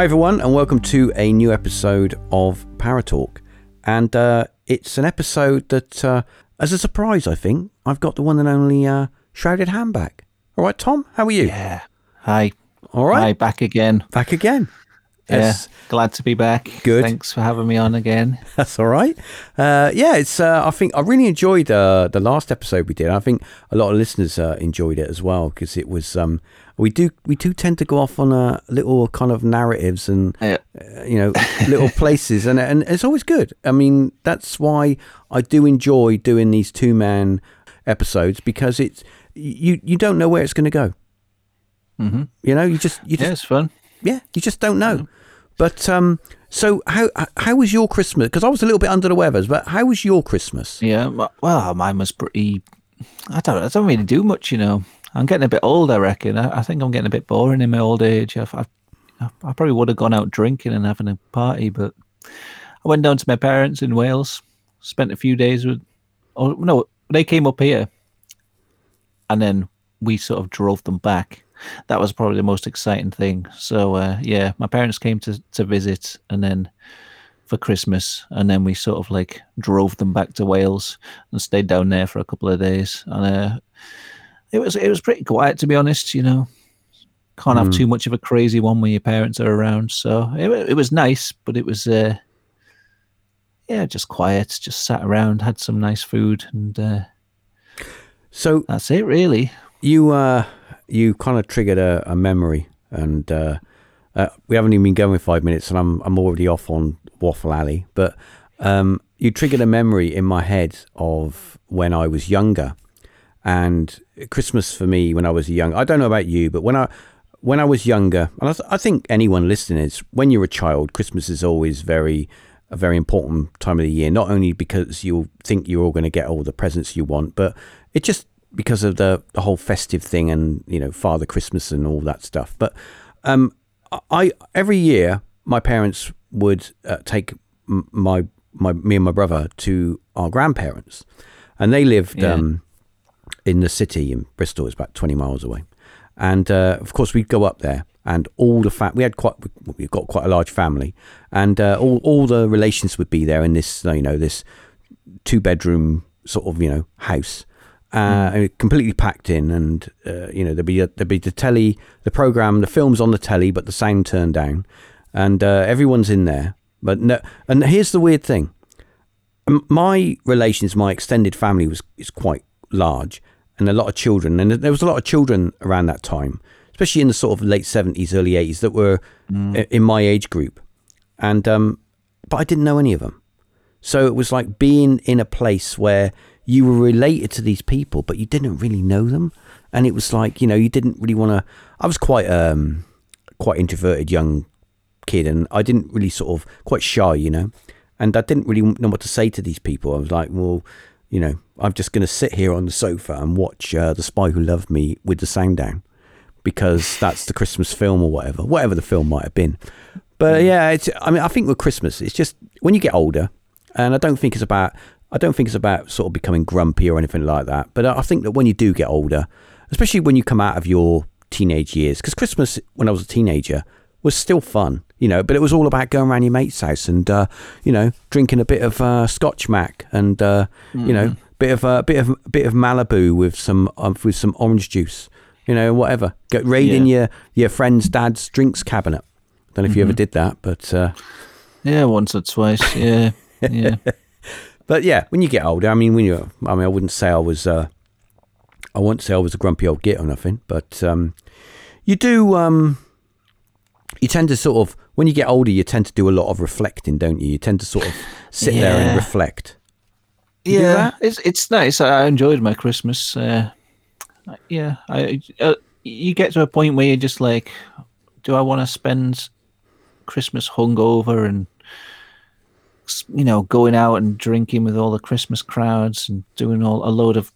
Hi, everyone, and welcome to a new episode of Paratalk. And uh, it's an episode that, uh, as a surprise, I think, I've got the one and only uh, Shrouded Hand back. All right, Tom, how are you? Yeah. Hi. All right. Hi, back again. Back again. Yeah. Yes. Glad to be back. Good. Thanks for having me on again. That's all right. Uh, yeah, it's. Uh, I think I really enjoyed uh, the last episode we did. I think a lot of listeners uh, enjoyed it as well because it was. Um, we do we do tend to go off on uh, little kind of narratives and Yeah. uh, you know little places and and it's always good. I mean that's why I do enjoy doing these two man episodes because it's you you don't know where it's going to go. hmm You know you just you just Yeah, it's fun. yeah, you just don't know. But um, so how how was your Christmas? Because I was a little bit under the weather, but how was your Christmas? Yeah. Well, mine was pretty. I don't. I don't really do much, you know. I'm getting a bit old. I reckon. I, I think I'm getting a bit boring in my old age. I've, I I probably would have gone out drinking and having a party, but I went down to my parents in Wales. Spent a few days with. Oh no, they came up here, and then we sort of drove them back. That was probably the most exciting thing. So uh, yeah, my parents came to to visit, and then for Christmas, and then we sort of like drove them back to Wales and stayed down there for a couple of days. And uh, it was it was pretty quiet, to be honest. You know, can't have Mm. too much of a crazy one when your parents are around. So it it was nice, but it was uh, yeah, just quiet. Just sat around, had some nice food, and uh, So that's it, really. you uh, you kind of triggered a, a memory, and uh, uh, we haven't even been going five minutes, and I'm I'm already off on Waffle Alley. But um, you triggered a memory in my head of when I was younger, and Christmas for me when I was young. I don't know about you, but when I when I was younger, and I, I think anyone listening is when you're a child, Christmas is always very a very important time of the year. Not only because you think you're all going to get all the presents you want, but it just because of the the whole festive thing and you know Father Christmas and all that stuff. But um, I every year my parents would uh, take my my me and my brother to our grandparents, and they lived Yeah. um, in the city in Bristol. It's about twenty miles away, and uh, of course we'd go up there, and all the fam- we had quite we've got quite a large family, and uh, all all the relations would be there in this you know this two bedroom sort of you know house. Uh, completely packed in, and uh, you know there'd be a, there'd be the telly, the program, the films on the telly, but the sound turned down, and uh, everyone's in there. But no, and here's the weird thing: my relations, my extended family was is quite large, and a lot of children, and there was a lot of children around that time, especially in the sort of late seventies, early eighties, that were i- in my age group, and um, but I didn't know any of them. So it was like being in a place where you were related to these people, but you didn't really know them. And it was like, you know, you didn't really want to. I was quite, um, quite introverted young kid, and I didn't really sort of quite shy, you know. And I didn't really know what to say to these people. I was like, well, you know, I'm just going to sit here on the sofa and watch uh, The Spy Who Loved Me with the sound down because that's the Christmas film or whatever, whatever the film might have been. But yeah, it's. I mean, I think with Christmas, it's just when you get older, and I don't think it's about. I don't think it's about sort of becoming grumpy or anything like that. But I think that when you do get older, especially when you come out of your teenage years, because Christmas when I was a teenager was still fun, you know. But it was all about going around your mate's house and uh, you know drinking a bit of uh, Scotch Mac and uh, you know bit of a bit of bit of Malibu with some um, with some orange juice, you know, whatever. Go raiding your your friend's dad's drinks cabinet. Don't know if you ever did that, but uh, Yeah, once or twice. Yeah, yeah. but yeah, when you get older, I mean, when you, I mean, I wouldn't say I was, uh, I wouldn't say I was a grumpy old git or nothing, but um, you do, um, you tend to sort of, when you get older, you tend to do a lot of reflecting, don't you? You tend to sort of sit there and reflect. You yeah, it's it's nice. I enjoyed my Christmas. Uh, yeah, I uh, you get to a point where you're just like, do I want to spend Christmas hungover and you know going out and drinking with all the Christmas crowds and doing all a load of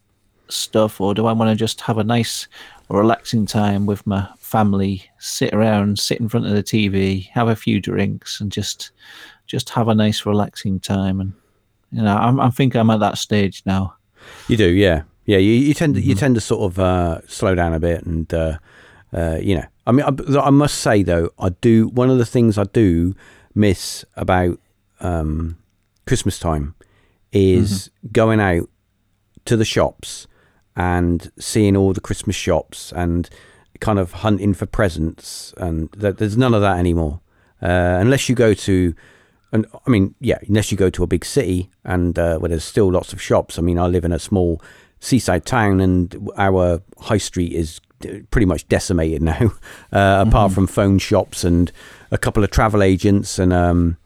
stuff, or do I want to just have a nice, relaxing time with my family, sit around, sit in front of the TV, have a few drinks, and just just have a nice, relaxing time and you know, I'm, I think I'm at that stage now. You do, yeah, yeah. You, you tend to you tend to sort of uh, slow down a bit and uh, uh, you know, I mean, I, I must say though, I do one of the things I do miss about um, Christmas time is going out to the shops and seeing all the Christmas shops and kind of hunting for presents, and th- there's none of that anymore. Uh, unless you go to, and I mean, yeah, unless you go to a big city and uh, where there's still lots of shops. I mean, I live in a small seaside town, and our high street is pretty much decimated now, uh, apart from phone shops and a couple of travel agents and um,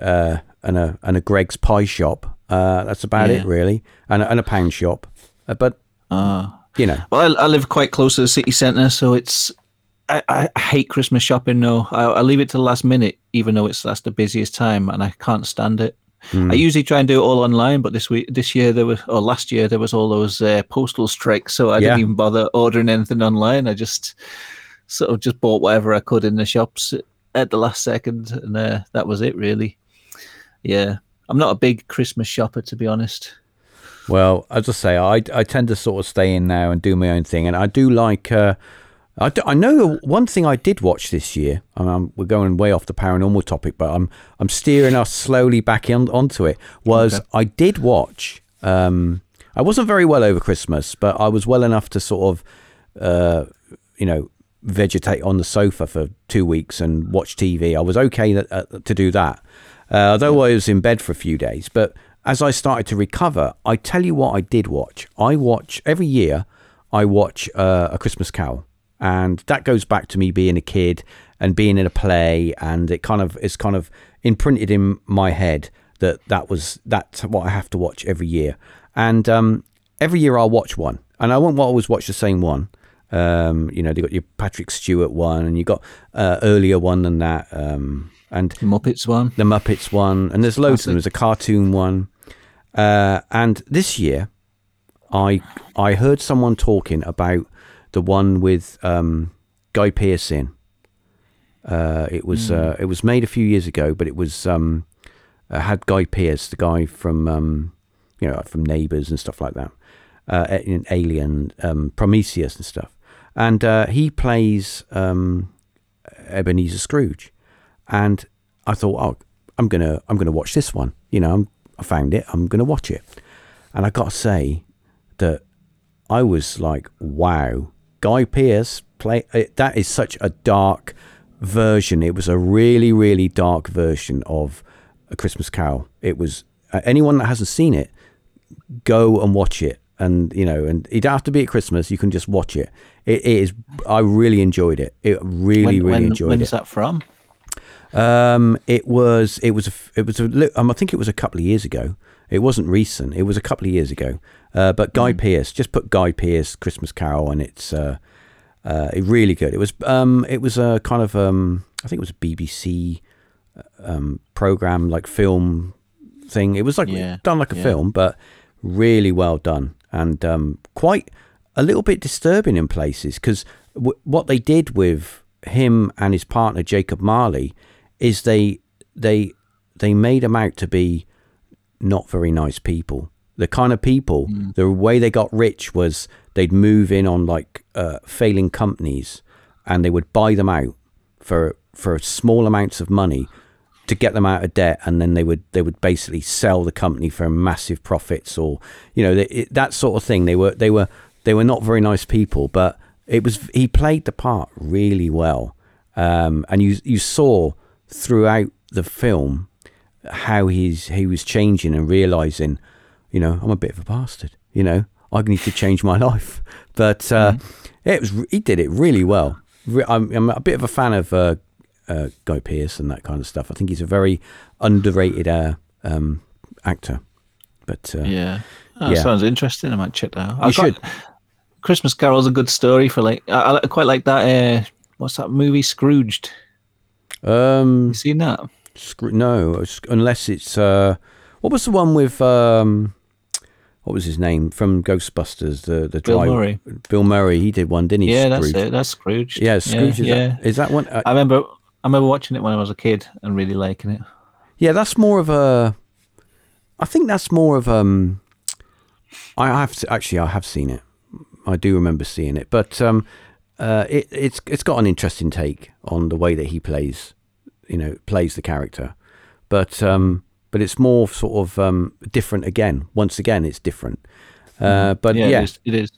uh, and a and a Greggs pie shop. Uh, that's about it, really, and a, and a pound shop. Uh, but Ah. you know, Well, I, I live quite close to the city centre, so it's. I, I hate Christmas shopping. No, I, I leave it to the last minute, even though it's that's the busiest time, and I can't stand it. Hmm. I usually try and do it all online, but this week, this year there was, or last year there was all those uh, postal strikes, so I Yeah. didn't even bother ordering anything online. I just sort of just bought whatever I could in the shops at the last second, and uh, that was it, really. Yeah, I'm not a big Christmas shopper, to be honest. Well, as I say, I, I tend to sort of stay in now and do my own thing, and I do like. Uh, I, do- I know one thing I did watch this year. I mean, we're going way off the paranormal topic, but I'm I'm steering us slowly back in, onto it. Was Okay. I did watch? Um, I wasn't very well over Christmas, but I was well enough to sort of, uh, you know, vegetate on the sofa for two weeks and watch TV. I was okay that, uh, to do that, uh, although I was in bed for a few days. But as I started to recover, I tell you what I did watch. I watch every year. I watch uh, a Christmas Carol, and that goes back to me being a kid and being in a play, and it kind of is kind of imprinted in my head that that was that's what I have to watch every year. And um, every year I'll watch one, and I won't always watch the same one. Um, you know, they got your Patrick Stewart one, and you got uh, earlier one than that, um, and The Muppets one. the Muppets one, and there's loads of them. There's a cartoon one, uh, and this year, I I heard someone talking about the one with um, Guy Pearce in. Uh, it was uh, it was made a few years ago, but it was um, uh, had Guy Pearce, the guy from um, you know from Neighbours and stuff like that, uh, in Alien, um, Prometheus and stuff, and uh, he plays um, Ebenezer Scrooge, and I thought, oh, I'm gonna I'm gonna watch this one. You know, I'm, I found it. I'm gonna watch it, and I got to say that I was like, wow, Guy Pearce play it, that is such a dark version. It was a really really dark version of a Christmas Carol. It was uh, anyone that hasn't seen it, go and watch it. And you know, and it don't have to be at Christmas. You can just watch it. It, it is. I really enjoyed it. It really, when, really when, enjoyed when's it. When is that from? Um, it was it was a, it was a um, I think it was a couple of years ago. It wasn't recent. It was a couple of years ago. Uh, but Guy Pearce, just put Guy Pearce Christmas Carol, and it's uh, uh, it really good. It was um, it was a kind of um, I think it was a BBC um program like film thing. It was like Yeah, done like a yeah. film, but really well done and um, quite a little bit disturbing in places because w- what they did with him and his partner Jacob Marley is they they they made them out to be not very nice people. The kind of people, the way they got rich was they'd move in on like uh, failing companies, and they would buy them out for for small amounts of money to get them out of debt, and then they would they would basically sell the company for massive profits, or you know they, it, that sort of thing. They were they were they were not very nice people, but it was he played the part really well, um, and you you saw throughout the film how he's he was changing and realizing, you know, I'm a bit of a bastard. You know, I need to change my life. But uh, it was he did it really well. I'm, I'm a bit of a fan of uh, uh, Guy Pearce and that kind of stuff. I think he's a very underrated uh, um, actor. But uh, Yeah. Oh, Yeah. Sounds interesting. I might check that out. You I've got- should. Christmas Carol's a good story for like. I, I quite like that. Uh, what's that movie? Scrooged. Um, You seen that? No, unless it's uh, what was the one with um, what was his name from Ghostbusters? The the Bill driver- Murray. Bill Murray. He did one, didn't he? Yeah, that's Scrooge? it. That's Scrooge. Yeah, Scrooge. is, yeah. That, is that one? Uh, I remember. I remember watching it when I was a kid and really liking it. yeah, that's more of a. I think that's more of um. I have to, actually I have seen it. I do remember seeing it, but um, uh, it, it's it's got an interesting take on the way that he plays, you know, plays the character, but um, but it's more sort of um, different again. Once again, it's different. Uh, but yeah, yeah, It, is, it is.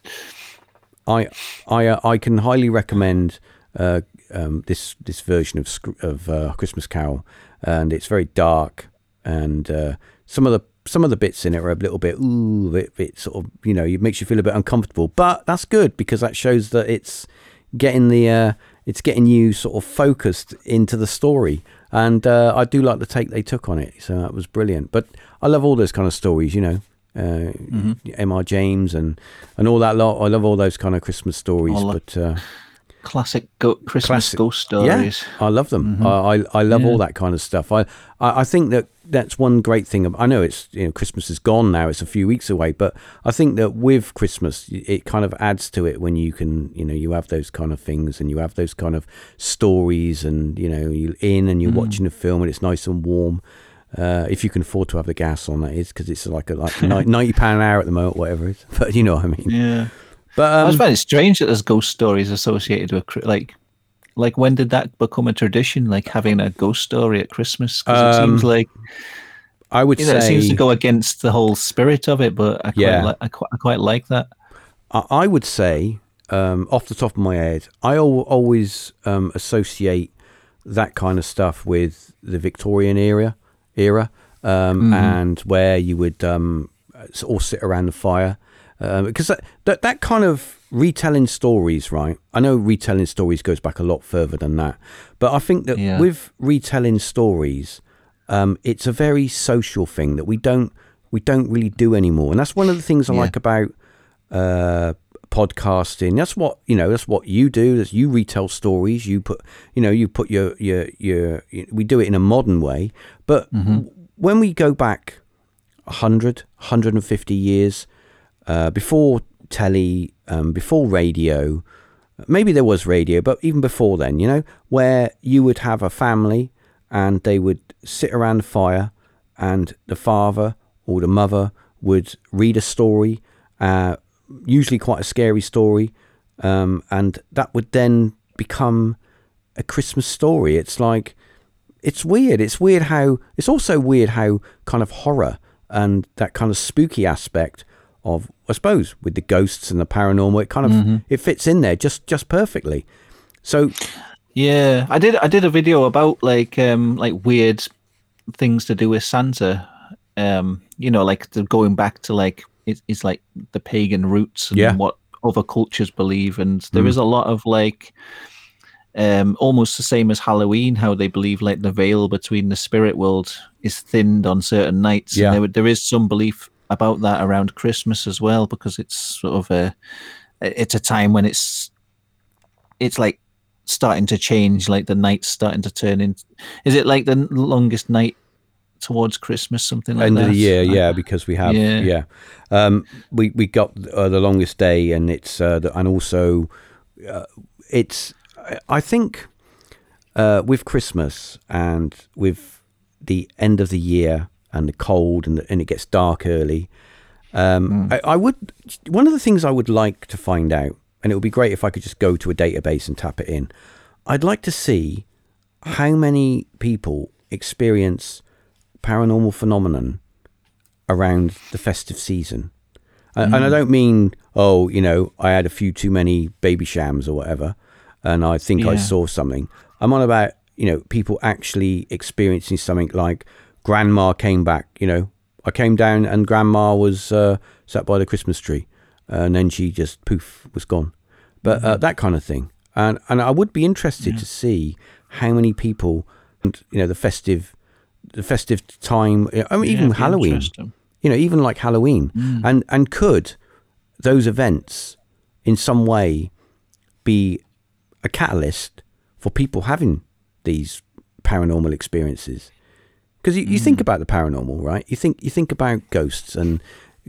I I uh, I can highly recommend uh, um, this this version of of uh, Christmas Carol, and it's very dark, and uh, some of the some of the bits in it are a little bit ooh, a bit, bit sort of you know, it makes you feel a bit uncomfortable. But that's good because that shows that it's getting the uh, it's getting you sort of focused into the story. And uh, I do like the take they took on it, so that was brilliant. But I love all those kind of stories, you know, uh, M.R. James and and all that lot. I love all those kind of Christmas stories. All but uh, Classic go- Christmas Classic- ghost stories. yeah, I love them. I, I I love all that kind of stuff. I, I I think that that's one great thing. of- I know it's you know Christmas is gone now. It's a few weeks away, but I think that with Christmas, it kind of adds to it when you can you know you have those kind of things and you have those kind of stories and you know you're in and you're watching a film and it's nice and warm. Uh, if you can afford to have the gas on, that is because it's like a, like ninety pound an hour at the moment, whatever it is. But you know what I mean. Yeah. But I um, was finding it strange that there's ghost stories associated with like like when did that become a tradition? Like having a ghost story at Christmas? 'Cause it seems Um, like I would you know, it seems to go against the whole spirit of it. But I quite Yeah. li- I, quite, I quite like that. I I would say, um, off the top of my head, I al- always um, associate that kind of stuff with the Victorian era, era, um, and where you would um, all sit around the fire, um, because that, that that kind of retelling stories, right? I know retelling stories goes back a lot further than that, but I think that Yeah. with retelling stories, um, it's a very social thing that we don't we don't really do anymore, and that's one of the things I Yeah. like about uh, podcasting. That's what you know. That's what you do. That's you retell stories. You put you know you put your your your. We do it in a modern way, but when we go back 100, 150 years uh, before telly, um, before radio. Maybe there was radio, but even before then, you know, where you would have a family and they would sit around the fire, and the father or the mother would read a story, uh, usually quite a scary story, um, and that would then become a Christmas story. It's like it's weird. It's weird how it's also weird how kind of horror and that kind of spooky aspect of I suppose with the ghosts and the paranormal, it kind of it fits in there just just perfectly. So Yeah, I did. I did a video about like um like weird things to do with Santa. Um, you know, like the, going back to like it, it's like the pagan roots and Yeah. what other cultures believe, and there is a lot of like um almost the same as Halloween, how they believe like the veil between the spirit world is thinned on certain nights. Yeah. there, there is some belief about that around Christmas as well, because it's sort of a it's a time when it's it's like starting to change like the night's starting to turn in is it like the longest night towards christmas something like end that of the year, yeah, because we have yeah. Yeah. Um, we we got uh, the longest day, and it's uh, the, and also uh, it's I- I think uh, with Christmas and with the end of the year and the cold and the, and it gets dark early. Um, I, I would one of the things I would like to find out, and it would be great if I could just go to a database and tap it in. I'd like to see how many people experience paranormal phenomenon around the festive season. And, and I don't mean, oh, you know, I had a few too many Babychams or whatever, and I think I saw something. I'm on about, you know, people actually experiencing something like grandma came back, you know, I came down and grandma was uh, sat by the Christmas tree, and then she just poof was gone. But uh, that kind of thing, and and I would be interested to see how many people, and you know, the festive, the festive time. I mean, Yeah, even Halloween. you know, even like Halloween, and and could those events in some way be a catalyst for people having these paranormal experiences? Because you, you think about the paranormal, right? You think you think about ghosts and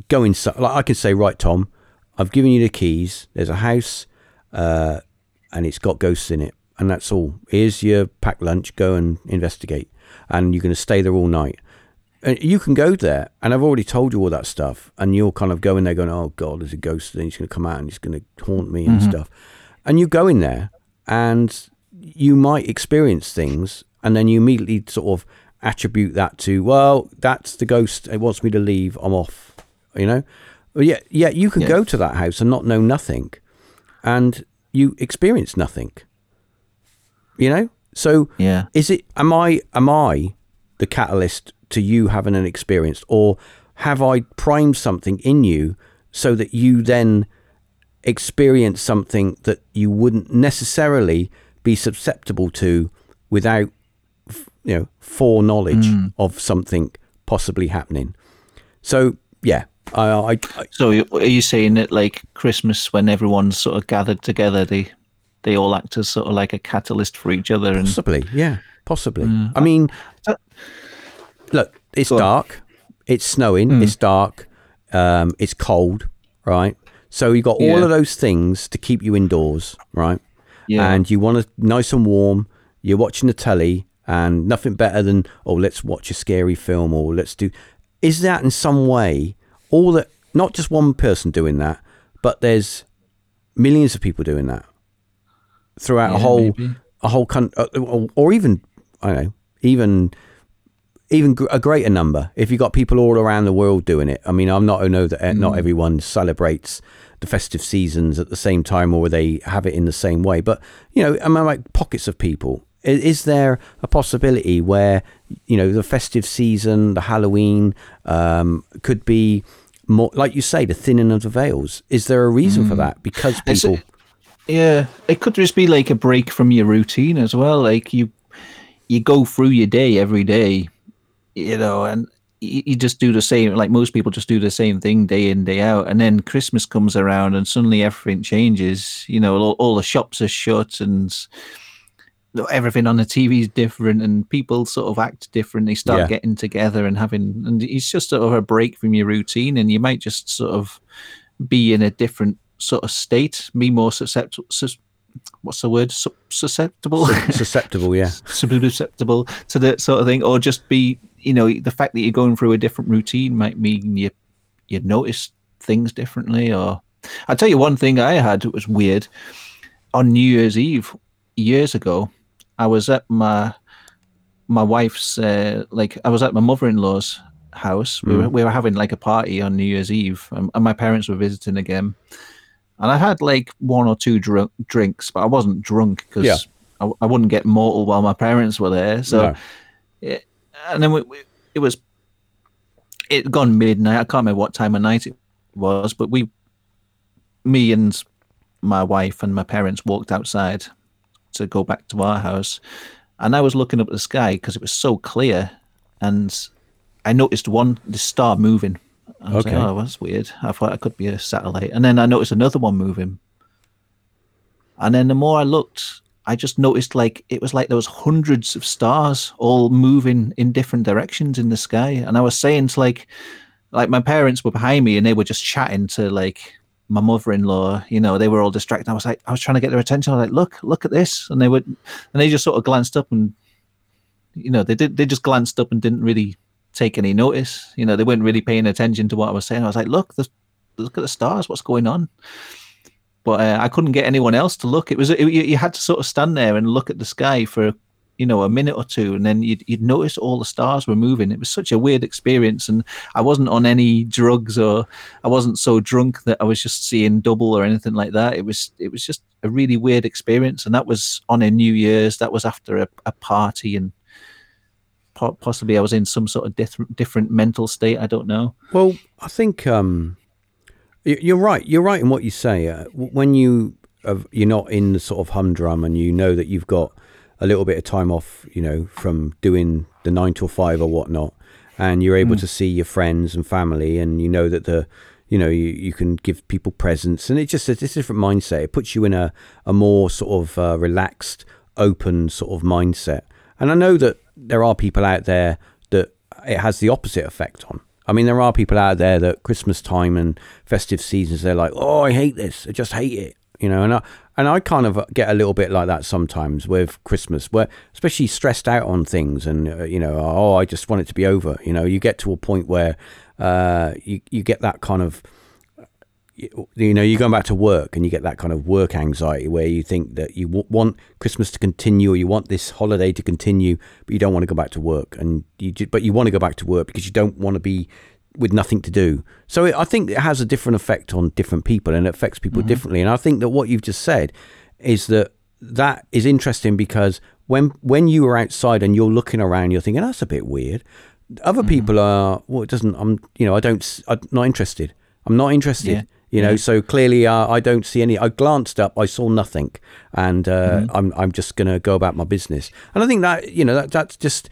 going. So, like I can say, right, Tom, I've given you the keys. There's a house, uh, and it's got ghosts in it, and that's all. Here's your packed lunch. Go and investigate, and you're going to stay there all night. And you can go there, and I've already told you all that stuff, and you're kind of going there going, "Oh God, there's a ghost, and he's going to come out and he's going to haunt me and stuff." and you go in there and you might experience things and then you immediately sort of attribute that to well that's the ghost it wants me to leave i'm off you know but yeah yeah you can Yeah. go to that house and not know nothing and you experience nothing you know so Yeah. is it am i am i the catalyst to you having an experience or have i primed something in you so that you then experience something that you wouldn't necessarily be susceptible to without you know foreknowledge hmm. of something possibly happening so yeah I, I, I So are you saying that like Christmas, when everyone's sort of gathered together, they they all act as sort of like a catalyst for each other, and Possibly, yeah, possibly. Hmm. I mean, uh, look, it's Go on. dark, it's snowing, hmm. it's dark, um, it's cold, right? So you got all Yeah. of those things to keep you indoors, right? Yeah. And you want it nice and warm. You're watching the telly, and nothing better than oh, let's watch a scary film, or let's do. Is that in some way all that? Not just one person doing that, but there's millions of people doing that throughout a whole maybe. a whole country, or, or even I don't know, even even a greater number. If you've got people all around the world doing it, I mean, I'm not I know that uh, not everyone celebrates the festive seasons at the same time, or they have it in the same way. But you know, I mean, like pockets of people. Is, there a possibility where you know the festive season, the Halloween, um, could be more like you say, the thinning of the veils? Is there a reason for that? Because people. Yeah, it could just be like a break from your routine as well. Like you, you go through your day every day, you know, and you, you just do the same. Like most people just do the same thing day in day out, and then Christmas comes around and suddenly everything changes. You know, all, all the shops are shut and everything on the TV is different, and people sort of act different. They start Yeah. getting together and having, and it's just sort of a break from your routine, and you might just sort of be in a different sort of state, be more susceptible. Sus- what's the word? Su- susceptible, susceptible, yeah. susceptible to that sort of thing, or just be, you know, the fact that you're going through a different routine might mean you you notice things differently. Or I'll tell you one thing I had that was weird on New Year's Eve years ago. I was at my my wife's uh, like I was at my mother in law's house. We were we were having like a party on New Year's Eve, and, and my parents were visiting again. And I had like one or two drunk, drinks, but I wasn't drunk because Yeah. I, I wouldn't get mortal while my parents were there. So, No. and then we, we, it was it gone midnight. I can't remember what time of night it was, but we, me and my wife and my parents walked outside to go back to our house, and I was looking up at the sky because it was so clear, and I noticed one the star moving. I was Okay. like, oh, that's weird. I thought it could be a satellite, and then I noticed another one moving. And then the more I looked, I just noticed like it was like there was hundreds of stars all moving in different directions in the sky. And I was saying to like like my parents were behind me and they were just chatting to like my mother-in-law, you know, they were all distracted. I was like, I was trying to get their attention. I was like, look, look at this. And they would and they just sort of glanced up and you know, they did they just glanced up and didn't really take any notice. You know, they weren't really paying attention to what I was saying. I was like, look, the, look at the stars, what's going on? but uh, I couldn't get anyone else to look. It was it, you, you had to sort of stand there and look at the sky for you know a minute or two, and then you'd, you'd notice all the stars were moving. It was such a weird experience, and I wasn't on any drugs or I wasn't so drunk that I was just seeing double or anything like that. It was it was just a really weird experience, and that was on a New Year's. That was after a, a party, and po- possibly I was in some sort of different different mental state. I don't know. Well, I think um, you're right. You're right in what you say. Uh, when you have, you're not in the sort of humdrum, and you know that you've got a little bit of time off, you know, from doing the nine to five or whatnot, and you're able to see your friends and family, and you know that the you know you, you can give people presents, and it just it's a different mindset. It puts you in a a more sort of uh, relaxed, open sort of mindset. And I know that there are people out there that it has the opposite effect on. I mean, there are people out there that Christmas time and festive seasons, they're like, "Oh, I hate this. I just hate it," you know. And I and I kind of get a little bit like that sometimes with Christmas, where especially stressed out on things, and uh, you know, oh, I just want it to be over. You know, you get to a point where uh, you you get that kind of you know, you're going back to work and you get that kind of work anxiety where you think that you w- want Christmas to continue or you want this holiday to continue, but you don't want to go back to work, and you ju- but you want to go back to work because you don't want to be with nothing to do. So it, I think it has a different effect on different people and it affects people differently. And I think that what you've just said is that that is interesting because when when you are outside and you're looking around, you're thinking that's a bit weird. Other people are well, it doesn't. I'm you know I don't. I'm not interested. I'm not interested. Yeah. You know, so clearly uh, I don't see any. I glanced up, I saw nothing, and uh, I'm I'm just gonna go about my business. And I think that you know that that's just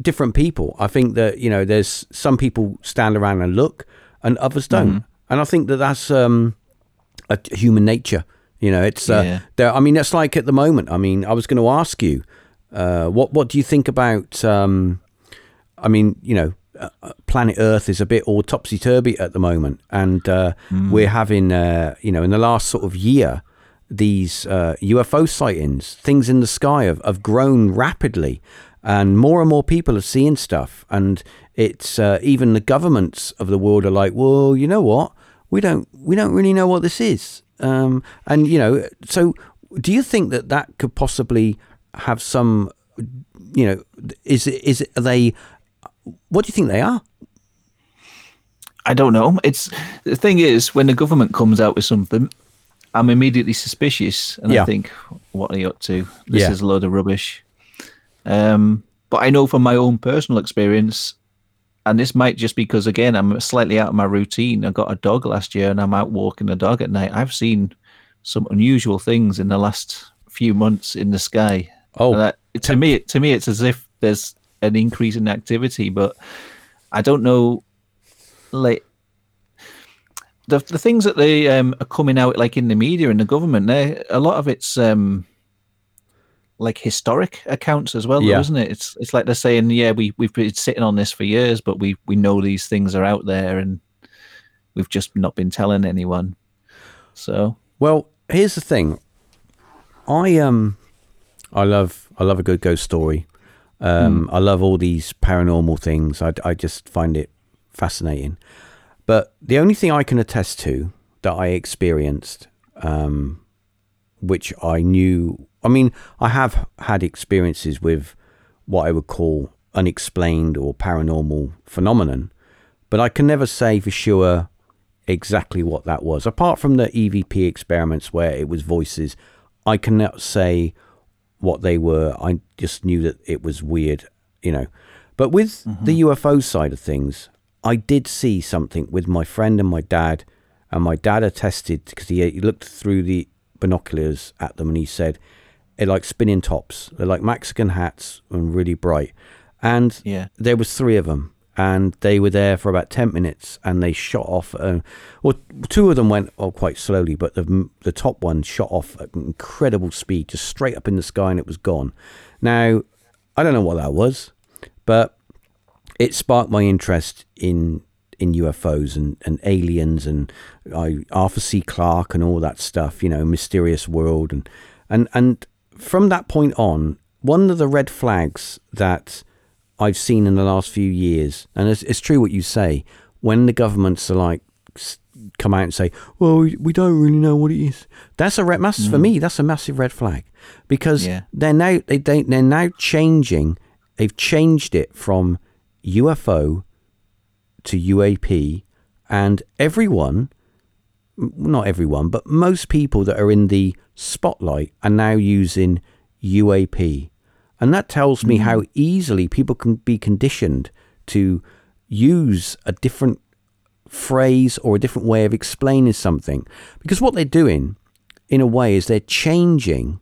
different people. I think that you know there's some people stand around and look, and others don't. And I think that that's um, a human nature. You know, it's uh, Yeah. there. I mean, it's like at the moment. I mean, I was going to ask you, uh, what what do you think about? Um, I mean, you know, uh, uh, planet Earth is a bit all topsy turvy at the moment, and uh, we're having, uh, you know, in the last sort of year, these uh, UFO sightings, things in the sky have, have grown rapidly, and more and more people are seeing stuff, and it's uh, even the governments of the world are like, well, you know what, we don't we don't really know what this is, um, and you know, so do you think that that could possibly have some you know, is it is it are they? What do you think they are? I don't know. It's the thing is when the government comes out with something, I'm immediately suspicious, and Yeah. I think, "What are you up to? This Yeah. is a load of rubbish." Um, but I know from my own personal experience, and this might just because again I'm slightly out of my routine. I got a dog last year, and I'm out walking the dog at night. I've seen some unusual things in the last few months in the sky. Oh. That, to me, to me, it's as if there's an increase in activity, but I don't know like the the things that they um, are coming out like in the media and the government, they a lot of it's um like historic accounts as well, though, isn't it? It's it's like they're saying, yeah, we we've been sitting on this for years, but we we know these things are out there, and we've just not been telling anyone. So Well, here's the thing. I um, I love I love a good ghost story. Um, I love all these paranormal things. I I just find it fascinating. But the only thing I can attest to that I experienced, um, which I knew, I mean, I have had experiences with what I would call unexplained or paranormal phenomenon, but I can never say for sure exactly what that was. Apart from the EVP experiments where it was voices, I cannot say what they were. I just knew that it was weird, you know. But with mm-hmm. the UFO side of things, I did see something with my friend and my dad, and my dad attested because he, he looked through the binoculars at them and he said, they're like spinning tops. They're like Mexican hats and really bright. And Yeah. there was three of them and they were there for about 10 minutes and they shot off uh, well two of them went oh, quite slowly but the the top one shot off at incredible speed just straight up in the sky and it was gone now i don't know what that was but it sparked my interest in in UFOs and, and aliens and I, Arthur C. Clarke and all that stuff, you know, mysterious world and and and from that point on, one of the red flags that I've seen in the last few years, and it's, it's true what you say, when the governments are like come out and say, "Well, we, we don't really know what it is," that's a red. Mass for mm. me. That's a massive red flag because Yeah. they're now they, they they're now changing. They've changed it from UFO to UAP, and everyone, not everyone, but most people that are in the spotlight are now using UAP. And that tells me how easily people can be conditioned to use a different phrase or a different way of explaining something. Because what they're doing, in a way, is they're changing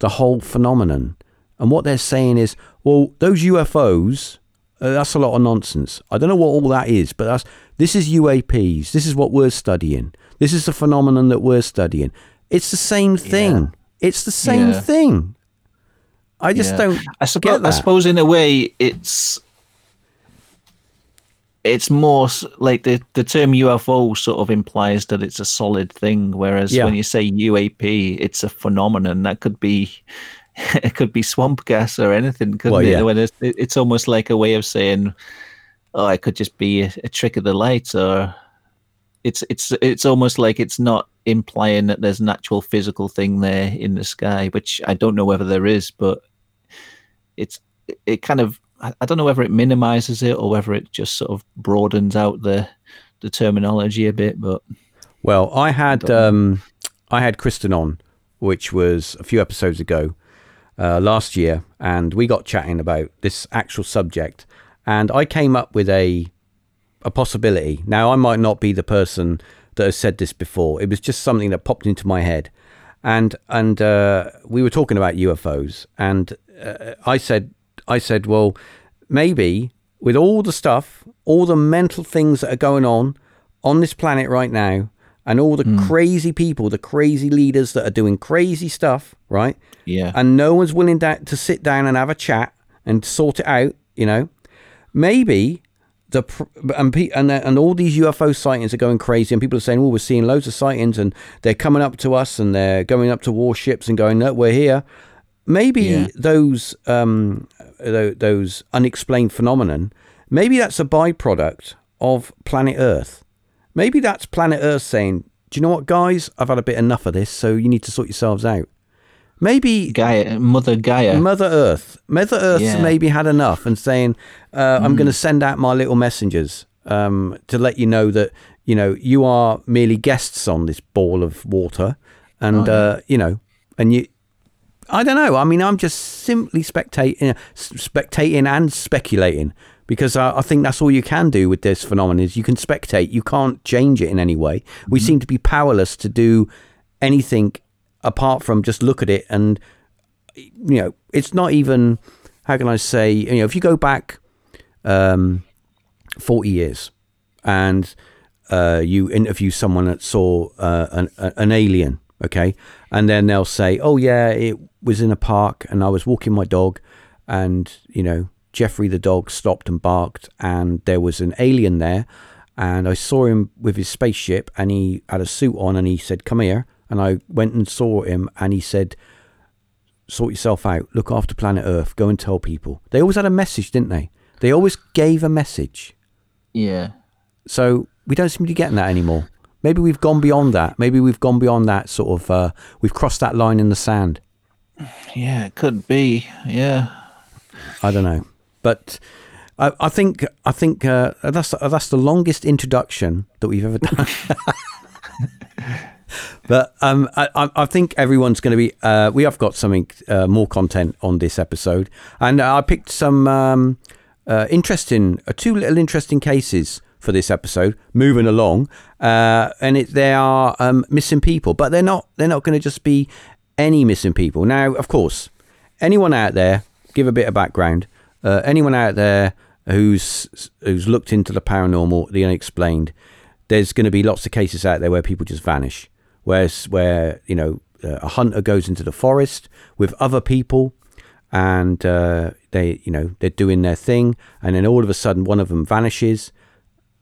the whole phenomenon. And what they're saying is, well, those UFOs, uh, that's a lot of nonsense. I don't know what all that is, but that's this is UAPs. This is what we're studying. This is the phenomenon that we're studying. It's the same thing. It's the same Yeah. thing. I just Yeah. don't I suppose. I suppose in a way it's it's more like the, the term UFO sort of implies that it's a solid thing, whereas Yeah. when you say UAP, it's a phenomenon that could be it could be swamp gas or anything, couldn't Well, it? yeah. When it's, it's almost like a way of saying, "Oh, it could just be a, a trick of the light," or it's it's it's almost like it's not implying that there's an actual physical thing there in the sky, which I don't know whether there is, but it's it kind of I don't know whether it minimizes it or whether it just sort of broadens out the the terminology a bit. But well, I had I, um, I had Kristen on, which was a few episodes ago uh, last year, and we got chatting about this actual subject, and I came up with a a possibility. Now, I might not be the person that has said this before. It was just something that popped into my head, and and uh, we were talking about UFOs, and uh, I said I said, well, maybe with all the stuff, all the mental things that are going on on this planet right now, and all the mm. crazy people, the crazy leaders that are doing crazy stuff, right? Yeah. And no one's willing to, to sit down and have a chat and sort it out, you know? Maybe the and and and all these UFO sightings are going crazy, and people are saying, "Oh, we're seeing loads of sightings, and they're coming up to us, and they're going up to warships and going, no, we're here." Maybe yeah. those um, those unexplained phenomenon, maybe that's a byproduct of planet Earth. Maybe that's planet Earth saying, "Do you know what, guys? I've had a bit enough of this, so you need to sort yourselves out." Maybe Gaia, Mother Gaia, Mother Earth, Mother Earth yeah. maybe had enough and saying, uh, "I'm mm. going to send out my little messengers um, to let you know that you know you are merely guests on this ball of water, and oh, yeah. uh, you know, and you." I don't know. I mean, I'm just simply spectating, spectating and speculating because I, I, think that's all you can do with this phenomenon is you can spectate. You can't change it in any way. We mm-hmm. seem to be powerless to do anything apart from just look at it and you know it's not even how can I say you know if you go back um, 40 years and uh, you interview someone that saw uh, an, an alien okay and then they'll say oh yeah it was in a park and I was walking my dog and you know Jeffrey the dog stopped and barked and there was an alien there and I saw him with his spaceship and he had a suit on and he said come here and I went and saw him, and he said, "Sort yourself out. Look after planet Earth. Go and tell people." They always had a message, didn't they? They always gave a message. Yeah. So we don't seem to be getting that anymore. Maybe we've gone beyond that. Maybe we've gone beyond that sort of. Uh, we've crossed that line in the sand. Yeah, it could be. Yeah. I don't know, but I, I think I think uh, that's that's the longest introduction that we've ever done. but um, I, I, think everyone's going to be. Uh, we have got something uh, more content on this episode, and I picked some um, uh, interesting, uh, two little interesting cases for this episode. Moving along, uh, and it, they are um, missing people, but they're not. They're not going to just be any missing people. Now, of course, anyone out there, give a bit of background. Uh, anyone out there who's who's looked into the paranormal, the unexplained, there's going to be lots of cases out there where people just vanish where where you know uh, a hunter goes into the forest with other people and uh, they you know they're doing their thing and then all of a sudden one of them vanishes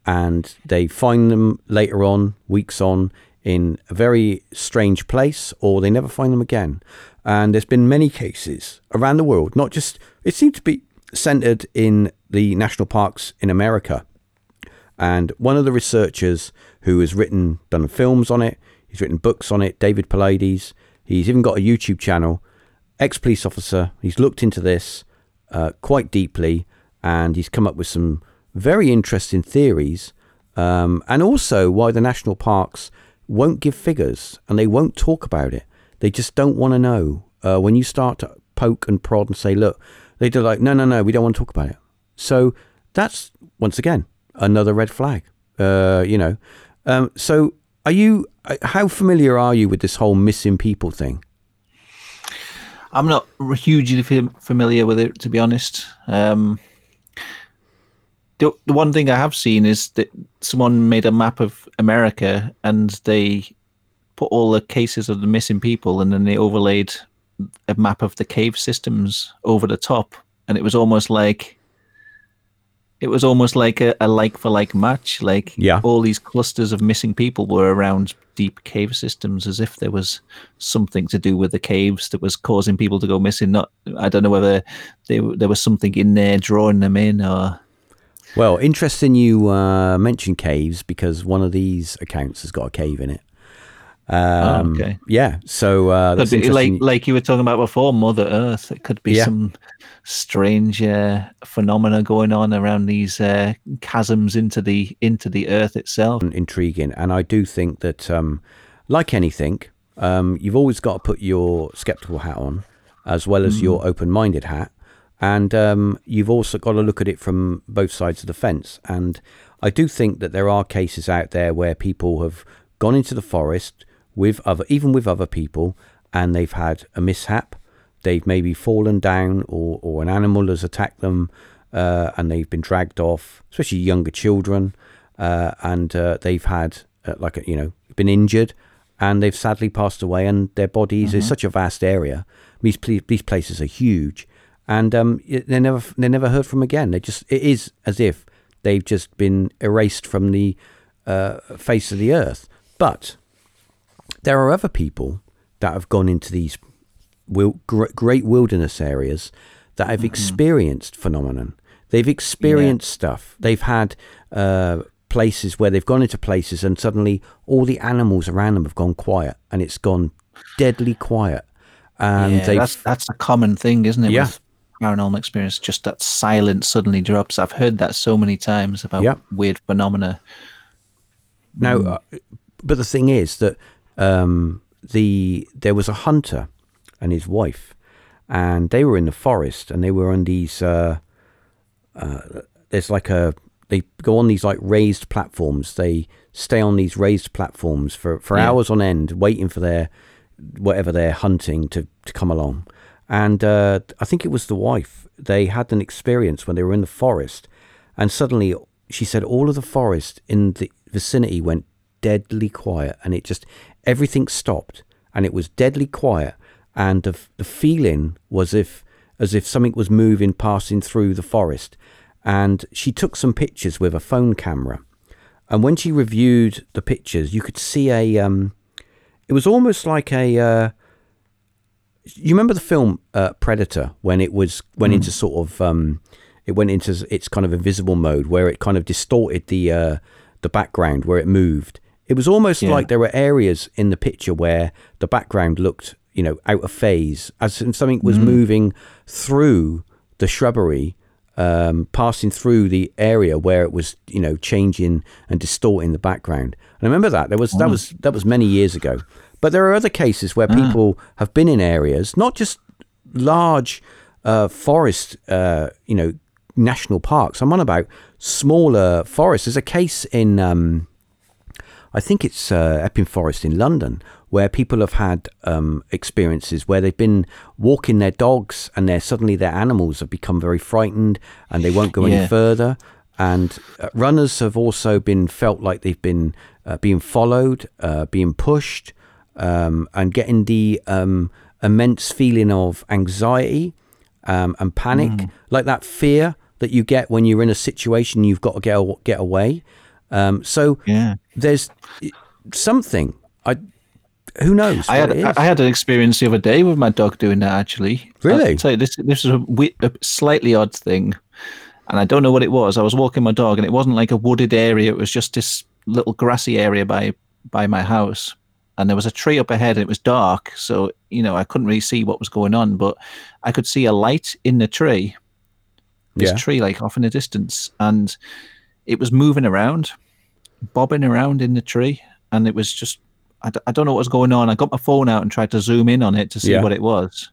and they find them later on weeks on in a very strange place or they never find them again. And there's been many cases around the world not just it seemed to be centered in the national parks in america. And one of the researchers who has written done films on it He's written books on it. David Paulides. He's even got a YouTube channel. Ex police officer. He's looked into this uh, quite deeply, and he's come up with some very interesting theories. Um, and also why the national parks won't give figures and they won't talk about it. They just don't want to know. Uh, when you start to poke and prod and say, look, they do like, no, no, no, we don't want to talk about it. So that's once again another red flag. Uh, you know, um, so are you? How familiar are you with this whole missing people thing? I'm not hugely familiar with it, to be honest. Um, the, the one thing I have seen is that someone made a map of America and they put all the cases of the missing people and then they overlaid a map of the cave systems over the top. And it was almost like it was almost like a, a like for like match. Like yeah. all these clusters of missing people were around deep cave systems, as if there was something to do with the caves that was causing people to go missing. Not, I don't know whether they, there was something in there drawing them in, or Well, interesting you uh, mention caves because one of these accounts has got a cave in it. Um, Oh, okay. Yeah. So uh, that's be like like you were talking about before, Mother Earth. It could be Yeah. some strange uh, phenomena going on around these uh, chasms into the into the Earth itself. intriguing. And I do think that, um, like anything, um, you've always got to put your skeptical hat on as well as your open minded hat. And um, you've also got to look at it from both sides of the fence. And I do think that there are cases out there where people have gone into the forest with other, even with other people, and they've had a mishap. They've maybe fallen down, or, or an animal has attacked them, uh, and they've been dragged off, especially younger children, uh, and uh, they've had uh, like a, you know been injured, and they've sadly passed away, and their bodies is such a vast area. These these places are huge, and um, they're never they're never heard from again. They just it is as if they've just been erased from the uh, face of the earth. But there are other people that have gone into these great wilderness areas that have experienced phenomenon. They've experienced stuff. They've had uh, places where they've gone into places and suddenly all the animals around them have gone quiet and it's gone deadly quiet. And yeah, that's that's a common thing, isn't it? Yeah. With paranormal experience, just that silence suddenly drops. I've heard that so many times about Yeah. weird phenomena. Now, uh, but the thing is that um, the there was a hunter and his wife, and they were in the forest, and they were on these. Uh, uh, there's like a they go on these like raised platforms. They stay on these raised platforms for for Yeah. hours on end, waiting for their whatever they're hunting to to come along. And uh, I think it was the wife. They had an experience when they were in the forest, and suddenly she said all of the forest in the vicinity went deadly quiet, and it just everything stopped, and it was deadly quiet, and the the feeling was if as if something was moving, passing through the forest. And she took some pictures with a phone camera, and when she reviewed the pictures, you could see a um, it was almost like a uh, you remember the film uh, Predator when it was went into sort of um, it went into its kind of invisible mode where it kind of distorted the uh, the background where it moved. It was almost Yeah. like there were areas in the picture where the background looked you know out of phase as if something was moving through the shrubbery um, passing through the area where it was, you know, changing and distorting the background. And I remember that there was that was that was many years ago. But there are other cases where people have been in areas, not just large uh, forest, uh, you know, national parks. I'm on about smaller forests. There's a case in. Um, I think it's uh, Epping Forest in London, where people have had um, experiences where they've been walking their dogs and they're suddenly their animals have become very frightened and they won't go any further. And uh, runners have also been felt like they've been uh, being followed, uh, being pushed, um, and getting the um, immense feeling of anxiety um, and panic, like that fear that you get when you're in a situation you've got to get get away. Um, so Yeah. There's something. I who knows? I had. I had an experience the other day with my dog doing that. Actually, Really? You, this this is a, a slightly odd thing, and I don't know what it was. I was walking my dog, and it wasn't like a wooded area. It was just this little grassy area by by my house, and there was a tree up ahead, and it was dark, so you know I couldn't really see what was going on, but I could see a light in the tree. This Yeah. tree, like off in the distance, and it was moving around, bobbing around in the tree, and it was just I, d- I don't know what was going on. I got my phone out and tried to zoom in on it to see Yeah. what it was,